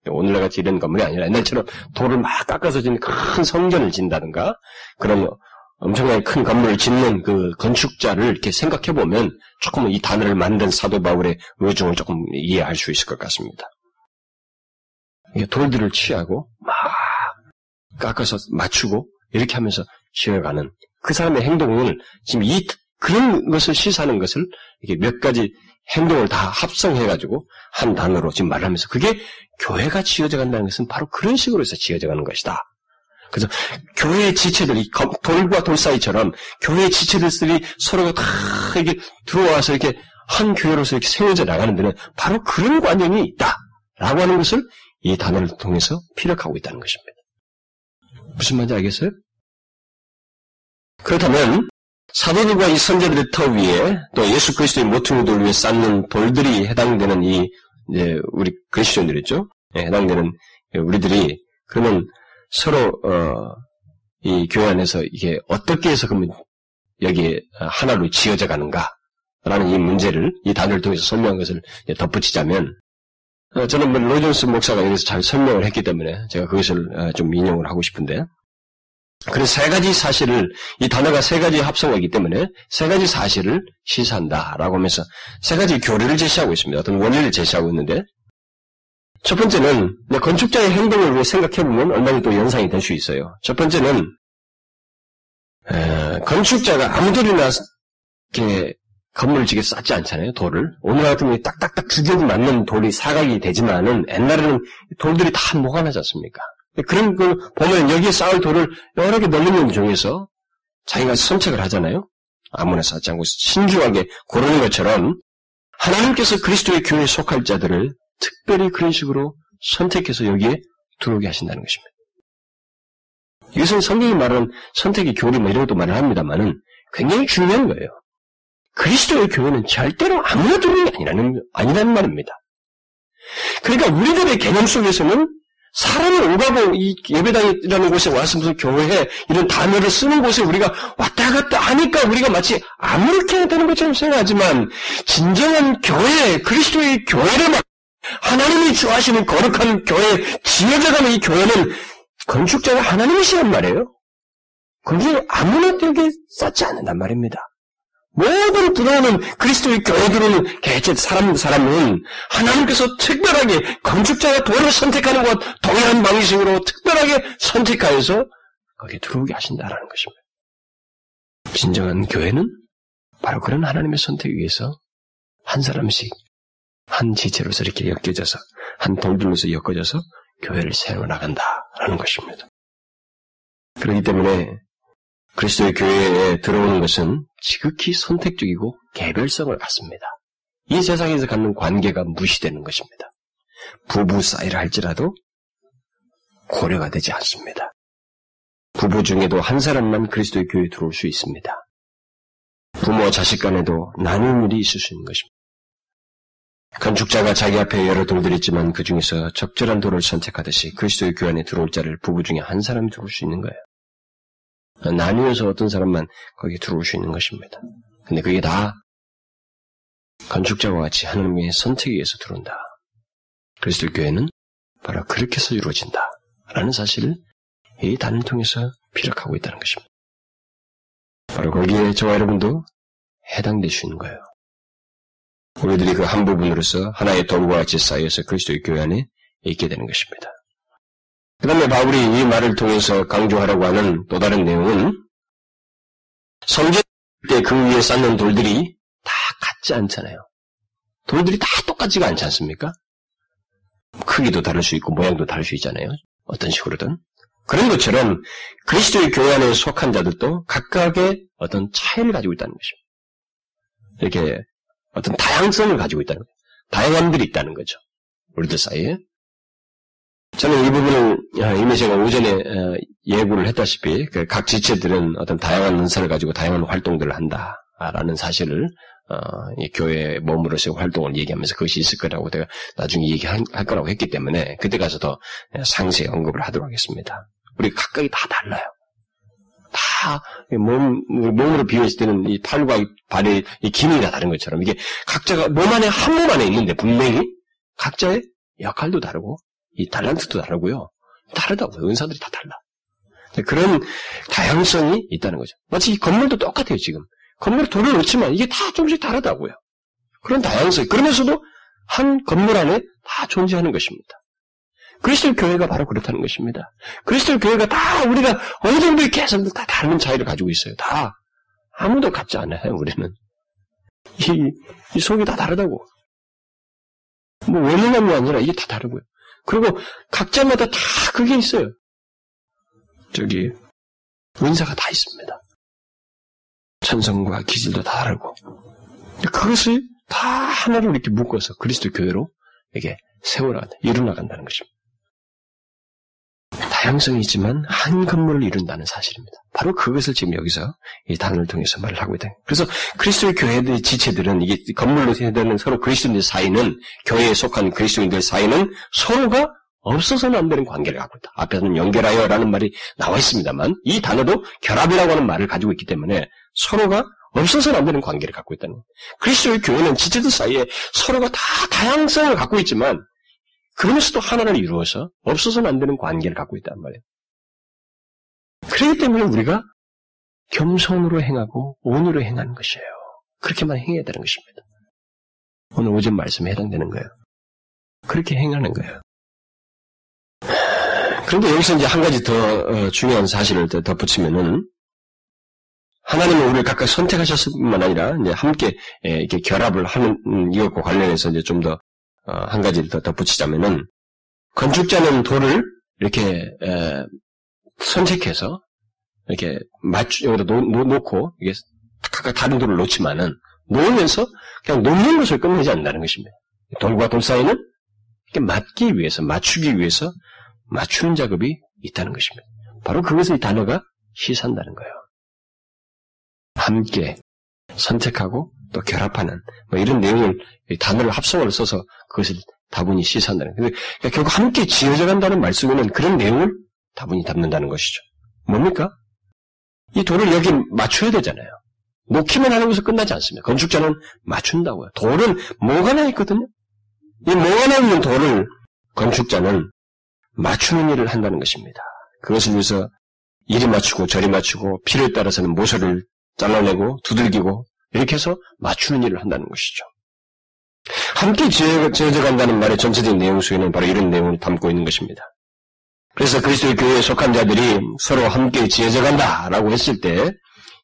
Speaker 1: 오늘날 같이 이런 건물이 아니라 옛날처럼 돌을 막 깎아서 짓는 큰 성전을 짓는다든가 그런 엄청나게 큰 건물을 짓는 그 건축자를 이렇게 생각해 보면 조금 이 단어를 만든 사도 바울의 의중을 조금 이해할 수 있을 것 같습니다. 돌들을 취하고 막 깎아서 맞추고 이렇게 하면서 지어가는 그 사람의 행동을 지금 이 그런 것을 시사하는 것을 이게 몇 가지 행동을 다 합성해가지고 한 단어로 지금 말하면서 그게 교회가 지어져 간다는 것은 바로 그런 식으로 해서 지어져 가는 것이다. 그래서 교회의 지체들이 돌과 돌 사이처럼 교회의 지체들이 서로가 다 이렇게 들어와서 이렇게 한 교회로서 이렇게 세워져 나가는 데는 바로 그런 관념이 있다 라고 하는 것을 이 단어를 통해서 피력하고 있다는 것입니다. 무슨 말인지 알겠어요? 그렇다면 사도들과 이 선제들의 터 위에 또 예수 그리스도의 모퉁이돌 위에 쌓는 돌들이 해당되는 이 이제 우리 그리스도인들이죠. 예, 해당되는 우리들이 그러면 서로 어, 이 교회 안에서 이게 어떻게 해서 그러면 여기에 하나로 지어져 가는가라는 이 문제를 이 단어를 통해서 설명한 것을 덧붙이자면 어, 저는 뭐 로존스 목사가 여기서 잘 설명을 했기 때문에 제가 그것을 어, 좀 인용을 하고 싶은데 그래서 세 가지 사실을 이 단어가 세 가지 합성어이기 때문에 세 가지 사실을 시사한다라고 하면서 세 가지 교리를 제시하고 있습니다. 어떤 원리를 제시하고 있는데 첫 번째는 건축자의 행동을 생각해 보면 얼마나 또 연상이 될 수 있어요. 첫 번째는 에, 건축자가 이렇게 건물을 지게 쌓지 않잖아요, 돌을. 오늘 같은 경우에 딱딱딱 두개도 맞는 돌이 사각이 되지만은 옛날에는 돌들이 다 모아나지 않습니까? 그런 걸 보면 여기에 쌓을 돌을 여러 개 널리는 중에서 자기가 선택을 하잖아요. 아무나 쌓지 않고 신중하게 고르는 것처럼 하나님께서 그리스도의 교회에 속할 자들을 특별히 그런 식으로 선택해서 여기에 들어오게 하신다는 것입니다. 이것은 성경이 말하는 선택의 교리 뭐 이런 것도 말을 합니다만은 굉장히 중요한 거예요. 그리스도의 교회는 절대로 아무나 들어오는 게 아니라는, 아니라는 말입니다. 그러니까 우리들의 개념 속에서는 사람이 오가고 이 예배당이라는 곳에 와서 무슨 교회 이런 단어를 쓰는 곳에 우리가 왔다 갔다 하니까 우리가 마치 아무렇게나 되는 것처럼 생각하지만 진정한 교회, 그리스도의 교회를 하나님이 좋아하시는 거룩한 교회, 지어져가는 이 교회는 건축자가 하나님이시란 말이에요. 그게 아무나 되게 쌓지 않는단 말입니다. 모든 들어오는 그리스도의 교회 들어오는 개체 사람 사람은 하나님께서 특별하게 건축자가 도를 선택하는 것 동일한 방식으로 특별하게 선택하여서 거기에 들어오게 하신다라는 것입니다. 진정한 교회는 바로 그런 하나님의 선택에 의해서 한 사람씩 한 지체로서 이렇게 엮여져서 한 돌들로서 엮어져서 교회를 세워 나간다라는 것입니다. 그렇기 때문에 그리스도의 교회에 들어오는 것은 지극히 선택적이고 개별성을 갖습니다. 이 세상에서 갖는 관계가 무시되는 것입니다. 부부 사이를 할지라도 고려가 되지 않습니다. 부부 중에도 한 사람만 그리스도의 교회에 들어올 수 있습니다. 부모 자식 간에도 나누는 일이 있을 수 있는 것입니다. 건축자가 자기 앞에 여러 돌들이 있지만 그 중에서 적절한 돌을 선택하듯이 그리스도의 교회 안에 들어올 자를 부부 중에 한 사람이 들어올 수 있는 거예요. 나뉘어서 어떤 사람만 거기에 들어올 수 있는 것입니다. 근데 그게 다 건축자와 같이 하나님의 선택에 의해서 들어온다. 그리스도 교회는 바로 그렇게 해서 이루어진다. 라는 사실을 이 단을 통해서 피력하고 있다는 것입니다. 바로 거기에 저와 여러분도 해당될 수 있는 거예요. 우리들이 그 한 부분으로서 하나의 돌과 같이 쌓여서 그리스도의 교회 안에 있게 되는 것입니다. 그 다음에 바울이 이 말을 통해서 강조하라고 하는 또 다른 내용은 성전 때 그 위에 쌓는 돌들이 다 같지 않잖아요. 돌들이 다 똑같지가 않지 않습니까? 크기도 다를 수 있고 모양도 다를 수 있잖아요. 어떤 식으로든. 그런 것처럼 그리스도의 교회 안에 속한 자들도 각각의 어떤 차이를 가지고 있다는 것입니다. 이렇게 어떤 다양성을 가지고 있다는 거예요. 다양함들이 있다는 거죠. 우리들 사이에. 저는 이 부분을 아, 이미 제가 오전에 어, 예고를 했다시피 그각 지체들은 어떤 다양한 은사를 가지고 다양한 활동들을 한다라는 사실을 어, 교회 몸으로서 활동을 얘기하면서 그것이 있을 거라고 내가 나중에 얘기할 거라고 했기 때문에 그때 가서 더 상세히 언급을 하도록 하겠습니다. 우리 각각이 다 달라요. 다 몸, 몸으로 비유했을 때는 이 팔과 발의 이 기능이 다 다른 것처럼 이게 각자가 몸 안에 한 몸 안에 있는데 분명히 각자의 역할도 다르고 이 달란트도 다르고요. 다르다고요. 은사들이 다 달라. 그런 다양성이 있다는 거죠. 마치 이 건물도 똑같아요, 지금. 건물에 돌을 넣지만 이게 다 조금씩 다르다고요. 그런 다양성. 그러면서도 한 건물 안에 다 존재하는 것입니다. 그리스도 교회가 바로 그렇다는 것입니다. 그리스도 교회가 다 우리가 어느 정도의 개성도 다 다른 차이를 가지고 있어요. 다. 아무도 같지 않아요, 우리는. 이, 이 속이 다 다르다고. 뭐, 원인함이 아니라 이게 다 다르고요. 그리고 각자마다 다 그게 있어요. 저기 은사가 다 있습니다. 천성과 기질도 다 다르고 그것을 다 하나로 이렇게 묶어서 그리스도 교회로 이게 세워나간다, 이루어나간다는 것입니다. 다양성이 있지만 한 건물을 이룬다는 사실입니다. 바로 그것을 지금 여기서 이 단어를 통해서 말을 하고 있다. 그래서 그리스도의 교회의 지체들은 이게 건물로 되는 서로 그리스도인들 사이는 교회에 속한 그리스도인들 사이는 서로가 없어서는 안 되는 관계를 갖고 있다. 앞에서는 연결하여라는 말이 나와 있습니다만 이 단어도 결합이라고 하는 말을 가지고 있기 때문에 서로가 없어서는 안 되는 관계를 갖고 있다는. 그리스도의 교회는 지체들 사이에 서로가 다 다양성을 갖고 있지만 그러면서도 하나를 이루어서 없어서는 안 되는 관계를 갖고 있단 말이에요. 그렇기 때문에 우리가 겸손으로 행하고 온유로 행하는 것이에요. 그렇게만 행해야 되는 것입니다. 오늘 오전 말씀에 해당되는 거예요. 그렇게 행하는 거예요. 그런데 여기서 이제 한 가지 더 어, 중요한 사실을 더 덧붙이면은 하나님은 우리를 각각 선택하셨을 뿐만 아니라 이제 함께 예, 이렇게 결합을 하는 음, 이것과 관련해서 이제 좀더 어, 한 가지를 더 덧붙이자면은 건축자는 돌을 이렇게 에, 선택해서 이렇게 맞추 여기다 놓, 놓 고 이게 각각 다른 돌을 놓지만은 놓으면서 그냥 놓는 것을 끝내지 않는다는 것입니다. 돌과 돌 사이는 맞기 위해서, 맞추기 위해서 맞추는 작업이 있다는 것입니다. 바로 그것을 이 단어가 시사한다는 거예요. 함께 선택하고 또 결합하는 뭐 이런 내용을 단어를 합성어를 써서 그것을 다분히 시사한다는 거예요. 그러니까 결국 함께 지어져 간다는 말 속에는 그런 내용을 다분히 담는다는 것이죠. 뭡니까? 이 돌을 여기 맞춰야 되잖아요. 놓기만 하는 것은 끝나지 않습니다. 건축자는 맞춘다고요. 돌은 뭐가 나 있거든요. 이 뭐가 나 있는 돌을 건축자는 맞추는 일을 한다는 것입니다. 그것을 위해서 이리 맞추고 저리 맞추고 필요에 따라서는 모서를 잘라내고 두들기고 이렇게 해서 맞추는 일을 한다는 것이죠. 함께 지어져 간다는 말의 전체적인 내용 속에는 바로 이런 내용을 담고 있는 것입니다. 그래서 그리스도의 교회에 속한 자들이 서로 함께 지어져 간다라고 했을 때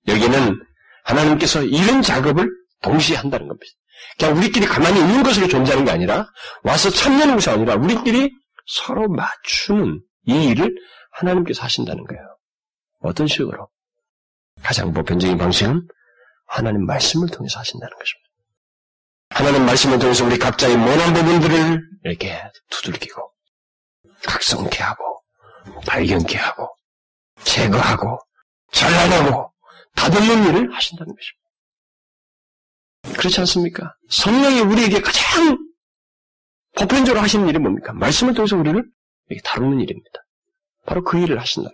Speaker 1: 여기는 하나님께서 이런 작업을 동시에 한다는 겁니다. 그냥 우리끼리 가만히 있는 것으로 존재하는 게 아니라 와서 참여하는 것이 아니라 우리끼리 서로 맞추는 이 일을 하나님께서 하신다는 거예요. 어떤 식으로? 가장 보편적인 방식은 하나님 말씀을 통해서 하신다는 것입니다. 하나님 말씀을 통해서 우리 각자의 모난 부분들을 이렇게 두들기고 각성케 하고 발견케 하고 제거하고 잘라내고 다듬는 일을 하신다는 것입니다. 그렇지 않습니까? 성령이 우리에게 가장 보편적으로 하시는 일이 뭡니까? 말씀을 통해서 우리를 다루는 일입니다. 바로 그 일을 하신다.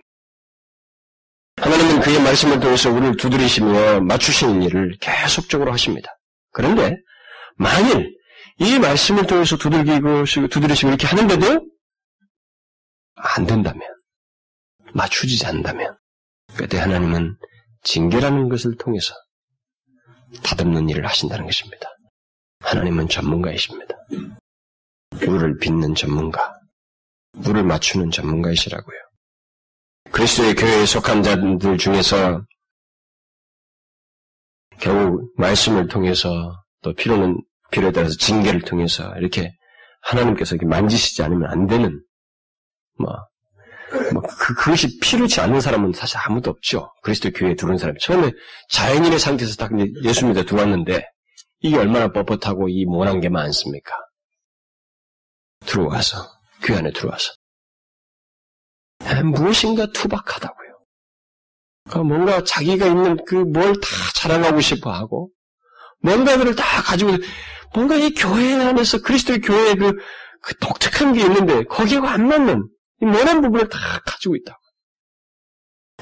Speaker 1: 하나님은 그의 말씀을 통해서 우리를 두드리시며 맞추시는 일을 계속적으로 하십니다. 그런데 만일 이 말씀을 통해서 두들기고 두드리시고 이렇게 하는데도 안 된다면 맞추지 않는다면 그때 하나님은 징계라는 것을 통해서 다듬는 일을 하신다는 것입니다. 하나님은 전문가이십니다. 물을 빚는 전문가, 물을 맞추는 전문가이시라고요. 그리스도의 교회에 속한 자들 중에서 결국 말씀을 통해서 또 필요는 필요에 따라서 징계를 통해서 이렇게 하나님께서 이렇게 만지시지 않으면 안 되는 뭐, 뭐 그, 그것이 필요치 않은 사람은 사실 아무도 없죠. 그리스도 교회에 들어온 사람이 처음에 자연인의 상태에서 딱 예수 믿어 들어왔는데 이게 얼마나 뻣뻣하고 이 모난 게 많습니까? 들어와서 교회 안에 들어와서 <laughs> 무엇인가 투박하다고요. 그러니까 뭔가 자기가 있는 그 뭘 다 자랑하고 싶어 하고, 뭔가들을 다 가지고, 뭔가 이 교회 안에서 그리스도의 교회에 그, 그 독특한 게 있는데, 거기하고 안 맞는, 이 모난 부분을 다 가지고 있다고.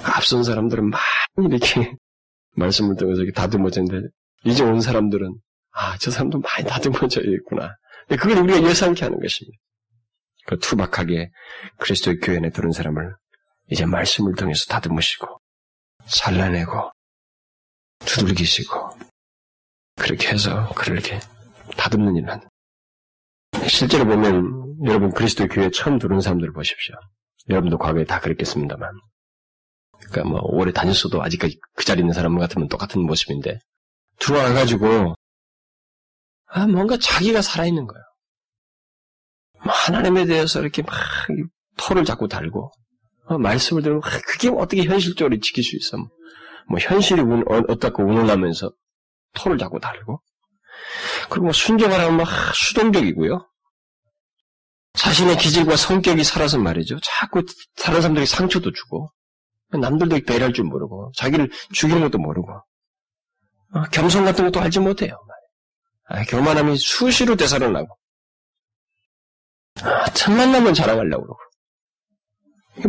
Speaker 1: 앞선 사람들은 많이 이렇게 <laughs> 말씀을 통해서 이렇게 다듬어졌는데, 이제 온 사람들은, 아, 저 사람도 많이 다듬어져 있구나. 그걸 우리가 예상케 하는 것입니다. 그 투박하게 그리스도의 교회 에 들은 사람을 이제 말씀을 통해서 다듬으시고 잘라내고 두들기시고 그렇게 해서 그를 이렇게 다듬는 한다. 실제로 보면 여러분 그리스도 교회 에 처음 들어온 사람들 을 보십시오. 여러분도 과거에 다 그랬겠습니다만. 그러니까 뭐 오래 다녔어도 아직까지 그 자리에 있는 사람 같으면 똑같은 모습인데 들어와가지고 아 뭔가 자기가 살아있는 거예요. 뭐 하나님에 대해서 이렇게 막 토를 자꾸 달고 어, 말씀을 들으면 그게 어떻게 현실적으로 지킬 수 있어? 뭐 현실이 운, 어, 어떻고 운운하면서 토를 자꾸 달고 그리고 뭐 순종을 하면 막 수동적이고요. 자신의 기질과 성격이 살아서 말이죠. 자꾸 다른 사람들에게 상처도 주고 남들도 배려할 줄 모르고 자기를 죽이는 것도 모르고 어, 겸손 같은 것도 알지 못해요. 아, 교만함이 수시로 되살아나고 아, 첫 만나면 자랑하려고 그러고.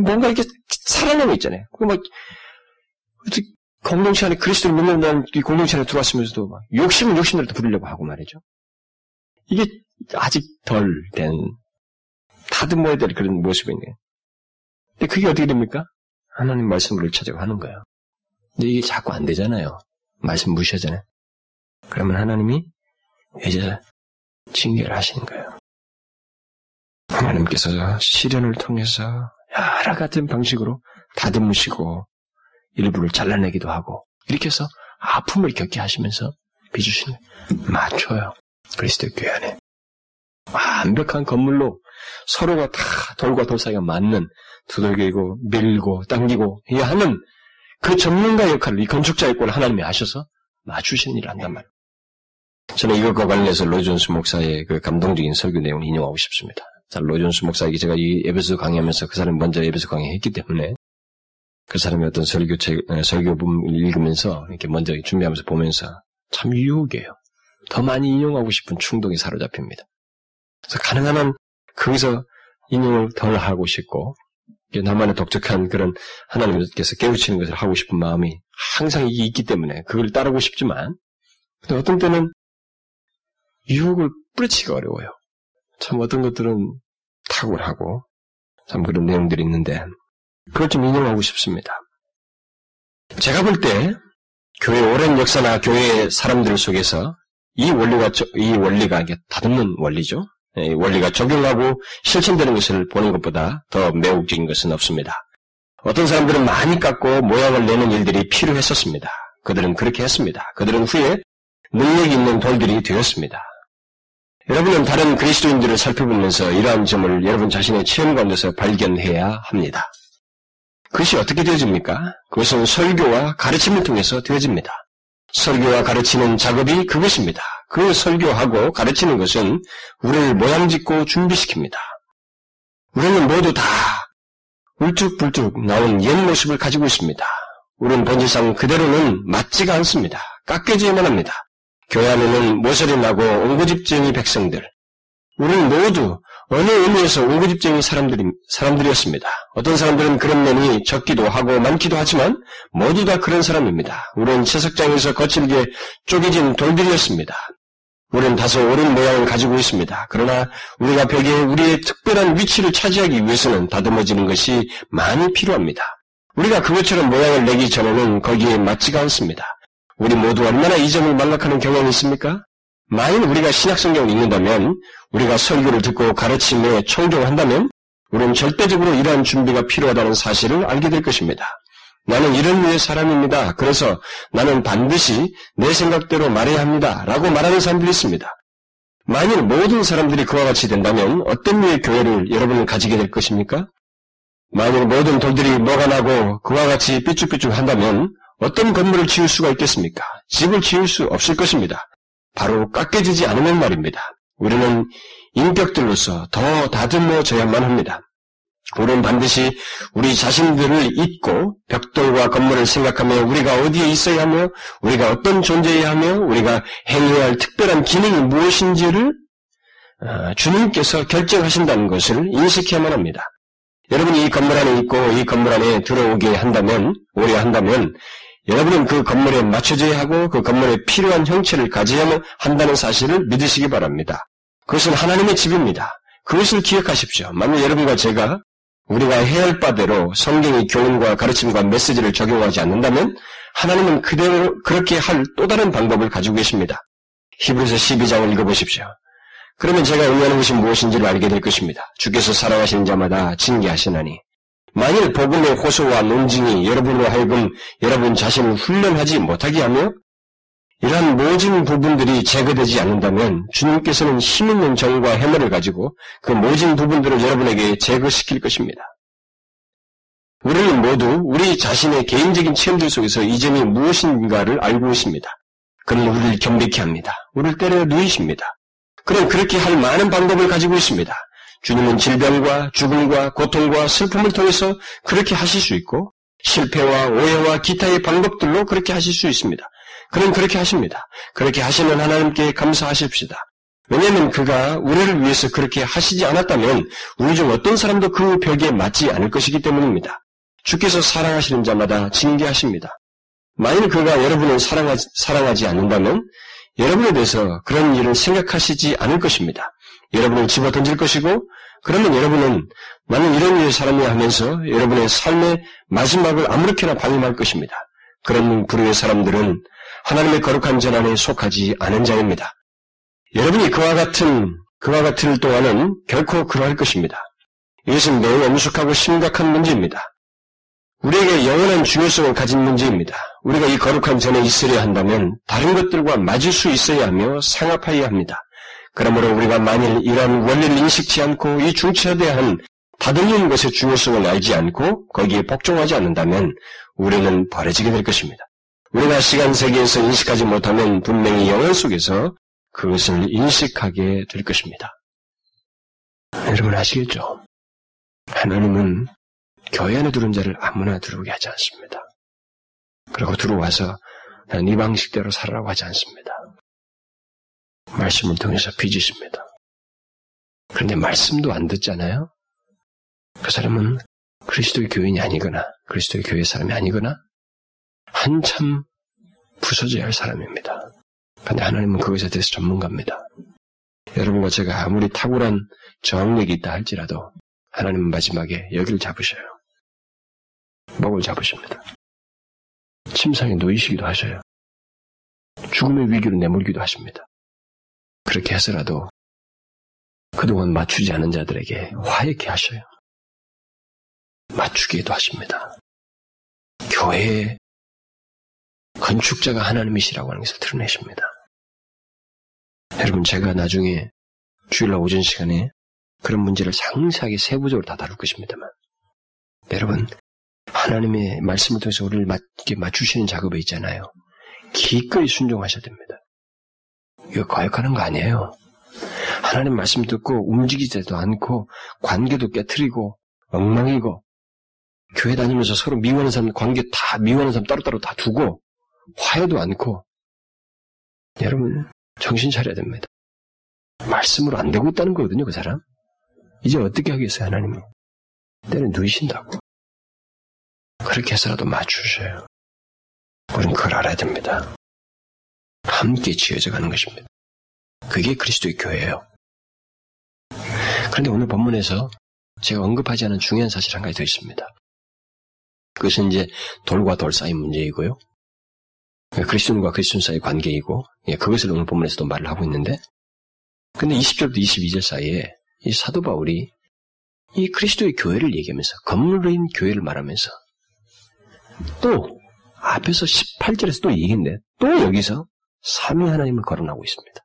Speaker 1: 뭔가 이렇게 살아남고 있잖아요. 그막 공동체 안에 그리스도를 믿는다는 이 공동체 안에 들어왔으면서도 막 욕심은 욕심대로 부리려고 하고 말이죠. 이게 아직 덜 된 다듬어야 될 그런 모습이네. 근데 그게 어떻게 됩니까? 하나님 말씀을 찾아고 하는 거예요. 근데 이게 자꾸 안 되잖아요. 말씀 무시하잖아요. 그러면 하나님이 이제 징계를 하시는 거예요. 하나님께서 시련을 통해서 여러 같은 방식으로 다듬으시고 일부를 잘라내기도 하고 이렇게 해서 아픔을 겪게 하시면서 빚으시는 맞춰요. 그리스도 교회 안에 완벽한 건물로 서로가 다 돌과 돌 사이가 맞는 두들기고 밀고 당기고 이 하는 그 전문가 역할을 이 건축자 역할을 하나님이 하셔서 맞추시는 일을 한단 말이에요. 저는 이것과 관련해서 로존스 목사의 그 감동적인 설교 내용을 인용하고 싶습니다. 자, 로존스 목사에게 제가 이 에베소 강의하면서 그 사람이 먼저 에베소 강의했기 때문에 그 사람의 어떤 설교책, 설교본을 읽으면서 이렇게 먼저 준비하면서 보면서 참 유혹이에요. 더 많이 인용하고 싶은 충동이 사로잡힙니다. 그래서 가능한 한 거기서 인용을 덜 하고 싶고 나만의 독특한 그런 하나님께서 깨우치는 것을 하고 싶은 마음이 항상 있기 때문에 그걸 따르고 싶지만 근데 어떤 때는 유혹을 뿌리치기가 어려워요. 참 어떤 것들은 탁월하고 참 그런 내용들이 있는데 그걸 좀 인용하고 싶습니다. 제가 볼 때 교회 오랜 역사나 교회 사람들 속에서 이 원리가 이 원리가 다듬는 원리죠. 이 원리가 적용하고 실천되는 것을 보는 것보다 더 매혹적인 것은 없습니다. 어떤 사람들은 많이 깎고 모양을 내는 일들이 필요했었습니다. 그들은 그렇게 했습니다. 그들은 후에 능력 있는 돌들이 되었습니다. 여러분은 다른 그리스도인들을 살펴보면서 이러한 점을 여러분 자신의 체험 가운데서 발견해야 합니다. 그것이 어떻게 되어집니까? 그것은 설교와 가르침을 통해서 되어집니다. 설교와 가르치는 작업이 그것입니다. 그 설교하고 가르치는 것은 우리를 모양짓고 준비시킵니다. 우리는 모두 다 울쭉불쭉 나온 옛 모습을 가지고 있습니다. 우리는 본질상 그대로는 맞지가 않습니다. 깎여져야만 합니다. 교회 안에는 모서리 나고 옹고집쟁이 백성들, 우리는 모두 어느 의미에서 옹고집쟁이 사람들이, 사람들이었습니다. 어떤 사람들은 그런 면이 적기도 하고 많기도 하지만 모두 다 그런 사람입니다. 우리는 채석장에서 거칠게 쪼개진 돌들이었습니다. 우리는 다소 옳은 모양을 가지고 있습니다. 그러나 우리가 벽에 우리의 특별한 위치를 차지하기 위해서는 다듬어지는 것이 많이 필요합니다. 우리가 그것처럼 모양을 내기 전에는 거기에 맞지가 않습니다. 우리 모두 얼마나 이 점을 망각하는 경향이 있습니까? 만일 우리가 신약성경을 읽는다면, 우리가 설교를 듣고 가르침에 청종한다면, 우리는 절대적으로 이러한 준비가 필요하다는 사실을 알게 될 것입니다. 나는 이런 류의 사람입니다. 그래서 나는 반드시 내 생각대로 말해야 합니다. 라고 말하는 사람들이 있습니다. 만일 모든 사람들이 그와 같이 된다면 어떤 류의 교회를 여러분은 가지게 될 것입니까? 만일 모든 돌들이 뭐가 나고 그와 같이 삐쭉삐쭉 한다면 어떤 건물을 지을 수가 있겠습니까? 집을 지을 수 없을 것입니다. 바로 깎여지지 않으면 말입니다. 우리는 인격들로서 더 다듬어져야만 합니다. 우리는 반드시 우리 자신들을 잊고 벽돌과 건물을 생각하며 우리가 어디에 있어야 하며 우리가 어떤 존재여야 하며 우리가 행해야 할 특별한 기능이 무엇인지를 어, 주님께서 결정하신다는 것을 인식해야만 합니다. 여러분이 이 건물 안에 있고 이 건물 안에 들어오게 한다면 오려 한다면 여러분은 그 건물에 맞춰져야 하고 그 건물에 필요한 형체를 가져야 한다는 사실을 믿으시기 바랍니다. 그것은 하나님의 집입니다. 그것을 기억하십시오. 만약 여러분과 제가 우리가 해야 할 바대로 성경의 교훈과 가르침과 메시지를 적용하지 않는다면 하나님은 그대로 그렇게 할 또 다른 방법을 가지고 계십니다. 히브리서 12장을 읽어보십시오. 그러면 제가 의미하는 것이 무엇인지를 알게 될 것입니다. 주께서 사랑하시는 자마다 징계하시나니 만일 복음의 호소와 논증이 여러분으로 하여금 여러분 자신을 훈련하지 못하게 하며 이러한 모진 부분들이 제거되지 않는다면 주님께서는 힘있는 정과 해머를 가지고 그 모진 부분들을 여러분에게 제거시킬 것입니다. 우리는 모두 우리 자신의 개인적인 체험들 속에서 이 점이 무엇인가를 알고 있습니다. 그는 우리를 경백케 합니다. 우리를 때려 누이십니다. 그는 그렇게 할 많은 방법을 가지고 있습니다. 주님은 질병과 죽음과 고통과 슬픔을 통해서 그렇게 하실 수 있고 실패와 오해와 기타의 방법들로 그렇게 하실 수 있습니다. 그는 그렇게 하십니다. 그렇게 하시는 하나님께 감사하십시다. 왜냐하면 그가 우리를 위해서 그렇게 하시지 않았다면 우리 중 어떤 사람도 그 벽에 맞지 않을 것이기 때문입니다. 주께서 사랑하시는 자마다 징계하십니다. 만일 그가 여러분을 사랑하지, 사랑하지 않는다면 여러분에 대해서 그런 일을 생각하시지 않을 것입니다. 여러분을 집어 던질 것이고 그러면 여러분은 나는 이런 류의 사람이야 하면서 여러분의 삶의 마지막을 아무렇게나 방임할 것입니다. 그런 부류의 사람들은 하나님의 거룩한 전안에 속하지 않은 자입니다. 여러분이 그와 같은 그와 같은 동안은 결코 그러할 것입니다. 이것은 매우 엄숙하고 심각한 문제입니다. 우리에게 영원한 중요성을 가진 문제입니다. 우리가 이 거룩한 전에 있으려 한다면 다른 것들과 맞을 수 있어야 하며 상합하여야 합니다. 그러므로 우리가 만일 이러한 원리를 인식치 않고 이 중차대한 다듬는 것의 중요성을 알지 않고 거기에 복종하지 않는다면 우리는 버려지게 될 것입니다. 우리가 시간 세계에서 인식하지 못하면 분명히 영혼 속에서 그것을 인식하게 될 것입니다. 여러분 아시겠죠? 하나님은 교회 안에 들어온 자를 아무나 들어오게 하지 않습니다. 그리고 들어와서 네 방식대로 살아라고 하지 않습니다. 말씀을 통해서 빚으십니다. 그런데 말씀도 안 듣잖아요? 그 사람은 그리스도의 교인이 아니거나 그리스도의 교회 사람이 아니거나 한참 부서져야 할 사람입니다. 그런데 하나님은 그것에 대해서 전문가입니다. 여러분과 제가 아무리 탁월한 저항력이 있다 할지라도 하나님은 마지막에 여기를 잡으셔요. 목을 잡으십니다. 침상에 놓이시기도 하셔요. 죽음의 위기로 내몰기도 하십니다. 그렇게 해서라도 그동안 맞추지 않은 자들에게 화해케 하셔요. 맞추기도 하십니다. 교회의 건축자가 하나님이시라고 하는 것을 드러내십니다. 여러분, 제가 나중에 주일날 오전 시간에 그런 문제를 상세하게 세부적으로 다 다룰 것입니다만, 여러분, 하나님의 말씀을 통해서 우리를 맞추시는 작업에 있잖아요. 기꺼이 순종하셔야 됩니다. 이거 거역하는 거 아니에요. 하나님 말씀 듣고 움직이지도 않고 관계도 깨뜨리고 엉망이고 교회 다니면서 서로 미워하는 사람 관계 다 미워하는 사람 따로따로 다 두고 화해도 않고 여러분 정신 차려야 됩니다. 말씀으로 안 되고 있다는 거거든요, 그 사람. 이제 어떻게 하겠어요, 하나님이? 때는 누이신다고. 그렇게 해서라도 맞추셔요. 우리는 그걸 알아야 됩니다. 함께 지어져 가는 것입니다. 그게 그리스도의 교회예요. 그런데 오늘 본문에서 제가 언급하지 않은 중요한 사실 한 가지 더 있습니다. 그것은 이제 돌과 돌 사이 문제이고요. 그리스도인과 그리스도인 사이의 관계이고, 예, 그것을 오늘 본문에서도 말을 하고 있는데, 근데 20절부터 22절 사이에 이 사도 바울이 이 그리스도의 교회를 얘기하면서, 건물인 교회를 말하면서, 또, 앞에서 18절에서 또 얘기인데, 또 여기서 삼위 하나님을 거론하고 있습니다.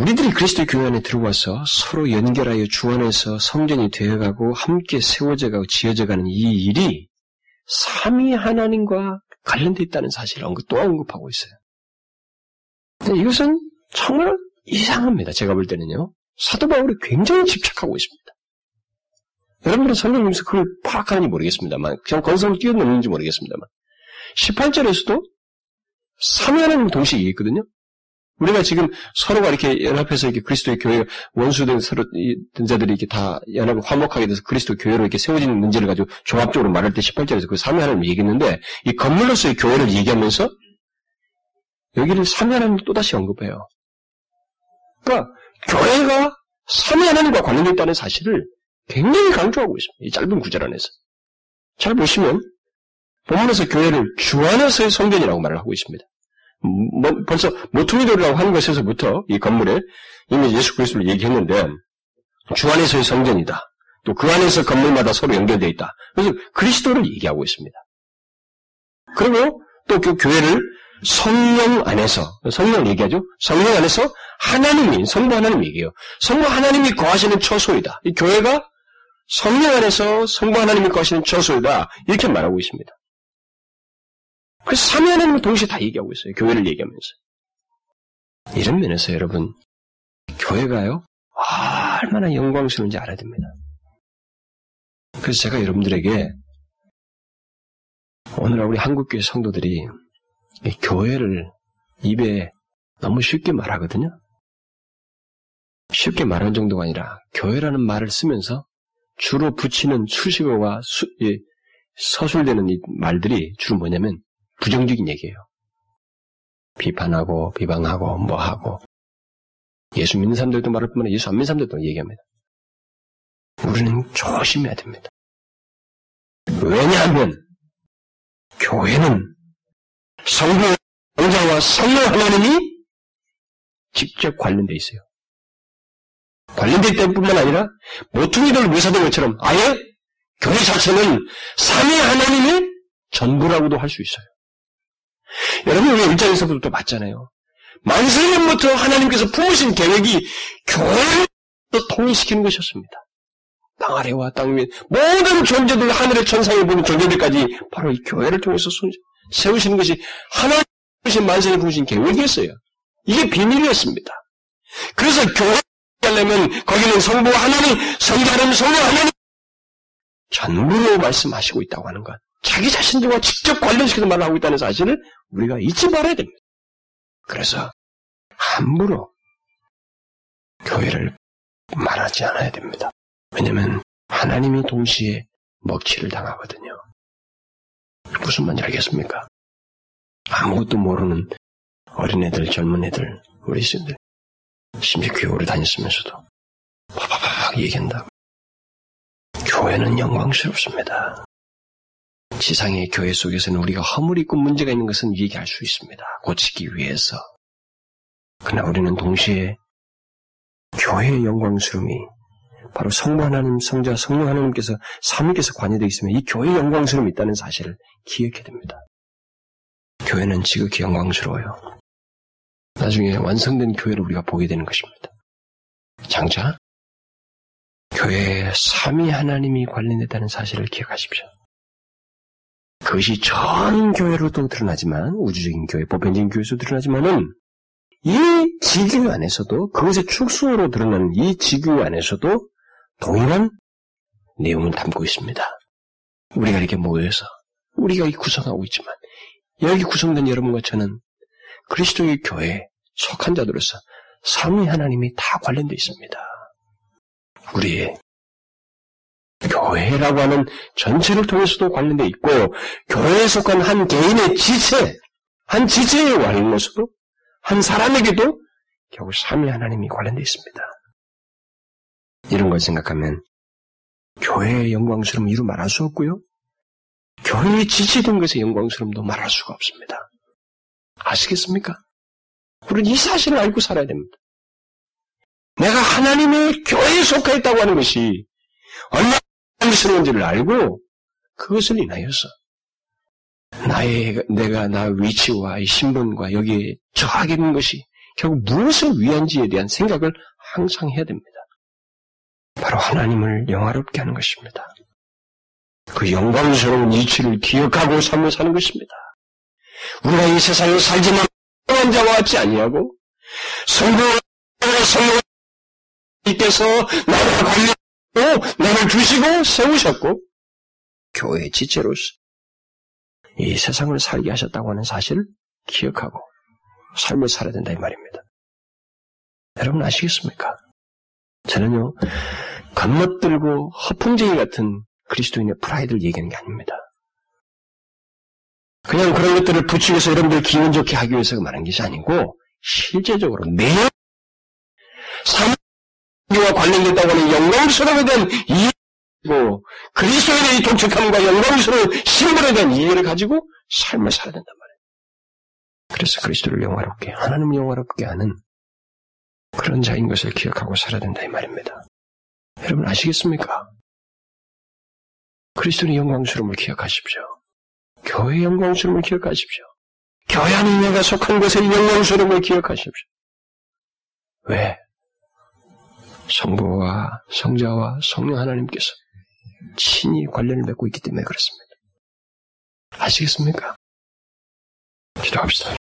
Speaker 1: 우리들이 그리스도의 교회 안에 들어와서 서로 연결하여 주 안에서 성전이 되어가고 함께 세워져가고 지어져가는 이 일이 삼위 하나님과 관련되어 있다는 사실을 언급, 또 언급하고 있어요. 근데 이것은 정말 이상합니다. 제가 볼 때는요. 사도 바울이 굉장히 집착하고 있습니다. 여러분들은 설명하면서 그걸 파악하는지 모르겠습니다만, 그냥 건성을 뛰어넘는지 모르겠습니다만, 18절에서도 하나님 동시에 얘기했거든요. 우리가 지금 서로가 이렇게 연합해서 이렇게 그리스도의 교회 원수된 서로 된 자들이 이렇게 다 연합을 화목하게 돼서 그리스도 교회로 이렇게 세워지는 문제를 가지고 종합적으로 말할 때 18절에서 그 하나님 얘기했는데 이 건물로서의 교회를 얘기하면서 여기를 삼위 하나님 또다시 언급해요. 그러니까 교회가 삼위 하나님과 관련되어 있다는 사실을 굉장히 강조하고 있습니다. 이 짧은 구절 안에서. 잘 보시면 본문에서 교회를 주 안에서의 성전이라고 말을 하고 있습니다. 뭐, 벌써 모퉁이돌이라고 하는 것에서부터 이 건물에 이미 예수 그리스도를 얘기했는데 주 안에서의 성전이다. 또 그 안에서 건물마다 서로 연결되어 있다. 그래서 그리스도를 얘기하고 있습니다. 그리고 또 그 교회를 성령 안에서 성령 얘기하죠. 성령 안에서 하나님이 성부 하나님 얘기해요. 성부 하나님이 거하시는 처소이다. 이 교회가 성령 안에서 성부 하나님이 거하시는 처소이다. 이렇게 말하고 있습니다. 그래서 삼위 하나님을 동시에 다 얘기하고 있어요. 교회를 얘기하면서. 이런 면에서 여러분, 교회가요, 얼마나 영광스러운지 알아야 됩니다. 그래서 제가 여러분들에게 오늘 우리 한국교회 성도들이 교회를 입에 너무 쉽게 말하거든요. 쉽게 말하는 정도가 아니라 교회라는 말을 쓰면서 주로 붙이는 수식어와 수, 예, 서술되는 이 말들이 주로 뭐냐면 부정적인 얘기예요. 비판하고 비방하고 뭐하고 예수 믿는 사람들도 말할 뿐만 아니라 예수 안 믿는 사람들도 얘기합니다. 우리는 조심해야 됩니다. 왜냐하면 교회는 성부 영자와 성령 하나님이 직접 관련돼 있어요. 관련돼 있다는 뿐만 아니라 모퉁이들 묘사된 것처럼 아예 교회 자체는 삼위 하나님의 전부라고도 할 수 있어요. 여러분 우리 1장에서부터 봤잖아요. 만세년부터 하나님께서 품으신 계획이 교회를 통일시키는 것이었습니다. 땅 아래와 땅 위에 모든 존재들 하늘의 천상에 보는 존재들까지 바로 이 교회를 통해서 세우시는 것이 하나님 신 만세에 부으신 계획이었어요. 이게 비밀이었습니다. 그래서 교회 하려면 거기는 성부 하나님, 성자 하나님, 성령 하나님 전부로 말씀하시고 있다고 하는 것. 자기 자신들과 직접 관련시켜서 말하고 있다는 사실을 우리가 잊지 말아야 됩니다. 그래서 함부로 교회를 말하지 않아야 됩니다. 왜냐하면 하나님이 동시에 먹칠을 당하거든요. 무슨 말인지 알겠습니까? 아무것도 모르는 어린애들, 젊은 애들, 우리 신들 심지어 교회 오래 다녔으면서도 파파팍 얘기한다. 교회는 영광스럽습니다. 지상의 교회 속에서는 우리가 허물 있고 문제가 있는 것은 얘기할 수 있습니다. 고치기 위해서. 그러나 우리는 동시에 교회의 영광스러움이 바로 성부 하나님, 성자, 성령 하나님께서 삼위께서 관여되어 있으면 이 교회의 영광스러움이 있다는 사실을 기억해야 됩니다. 교회는 지극히 영광스러워요. 나중에 완성된 교회를 우리가 보게 되는 것입니다. 장자, 교회에 삼위 하나님이 관련됐다는 사실을 기억하십시오. 그것이 전 교회로도 드러나지만 우주적인 교회, 보편적인 교회에서 드러나지만은 이 지교 안에서도 그것의 축소로 드러나는 이 지교 안에서도 동일한 내용을 담고 있습니다. 우리가 이렇게 모여서 우리가 구성하고 있지만 여기 구성된 여러분과 저는 그리스도의 교회에 속한 자들로서 삼위 하나님이 다 관련되어 있습니다. 우리의 교회라고 하는 전체를 통해서도 관련되어 있고 교회에 속한 한 개인의 지체, 한 지체에 관련해서도 한 사람에게도 결국 삼위 하나님이 관련되어 있습니다. 이런 걸 생각하면 교회의 영광스러움 이루 말할 수 없고요. 교회에 지체된 것의 영광스러움도 말할 수가 없습니다. 아시겠습니까? 우리는 이 사실을 알고 살아야 됩니다. 내가 하나님의 교회에 속해 있다고 하는 것이 얼마나 영광스러운지를 알고 그것을 인하여서 나의 내가 나 위치와 신분과 여기에 처하게 있는 것이 결국 무엇을 위한지에 대한 생각을 항상 해야 됩니다. 바로 하나님을 영화롭게 하는 것입니다. 그 영광스러운 이치를 기억하고 삶을 사는 것입니다. 우리가 이 세상에 살지만 한 자와 같지 아니하고 성부와 성령께서 나를 관리 하고 나를 주시고 세우셨고 교회 지체로서 이 세상을 살게 하셨다고 하는 사실을 기억하고 삶을 살아야 된다 이 말입니다. 여러분 아시겠습니까? 저는요 겁먹들고 허풍쟁이 같은 그리스도인의 프라이드를 얘기하는 게 아닙니다. 그냥 그런 것들을 붙이고서 여러분들 기분 좋게 하기 위해서 말하는 것이 아니고 실제적으로 내삶 과 관련된다고 하는 영광스러움에 대한 이해고 그리스도에 대한 독특함과 영광스러운 신분에 대한 이해를 가지고 삶을 살아야 된단 말이에요. 그래서 그리스도를 영화롭게 하나님을 영화롭게 하는 그런 자인 것을 기억하고 살아야 된다 이 말입니다. 여러분 아시겠습니까? 그리스도의 영광스러움을 기억하십시오. 교회의 영광스러움을 기억하십시오. 교회 안에 내가 속한 것의 영광스러움을 기억하십시오. 왜? 성부와 성자와 성령 하나님께서 친히 관련을 맺고 있기 때문에 그렇습니다. 아시겠습니까? 기도합시다.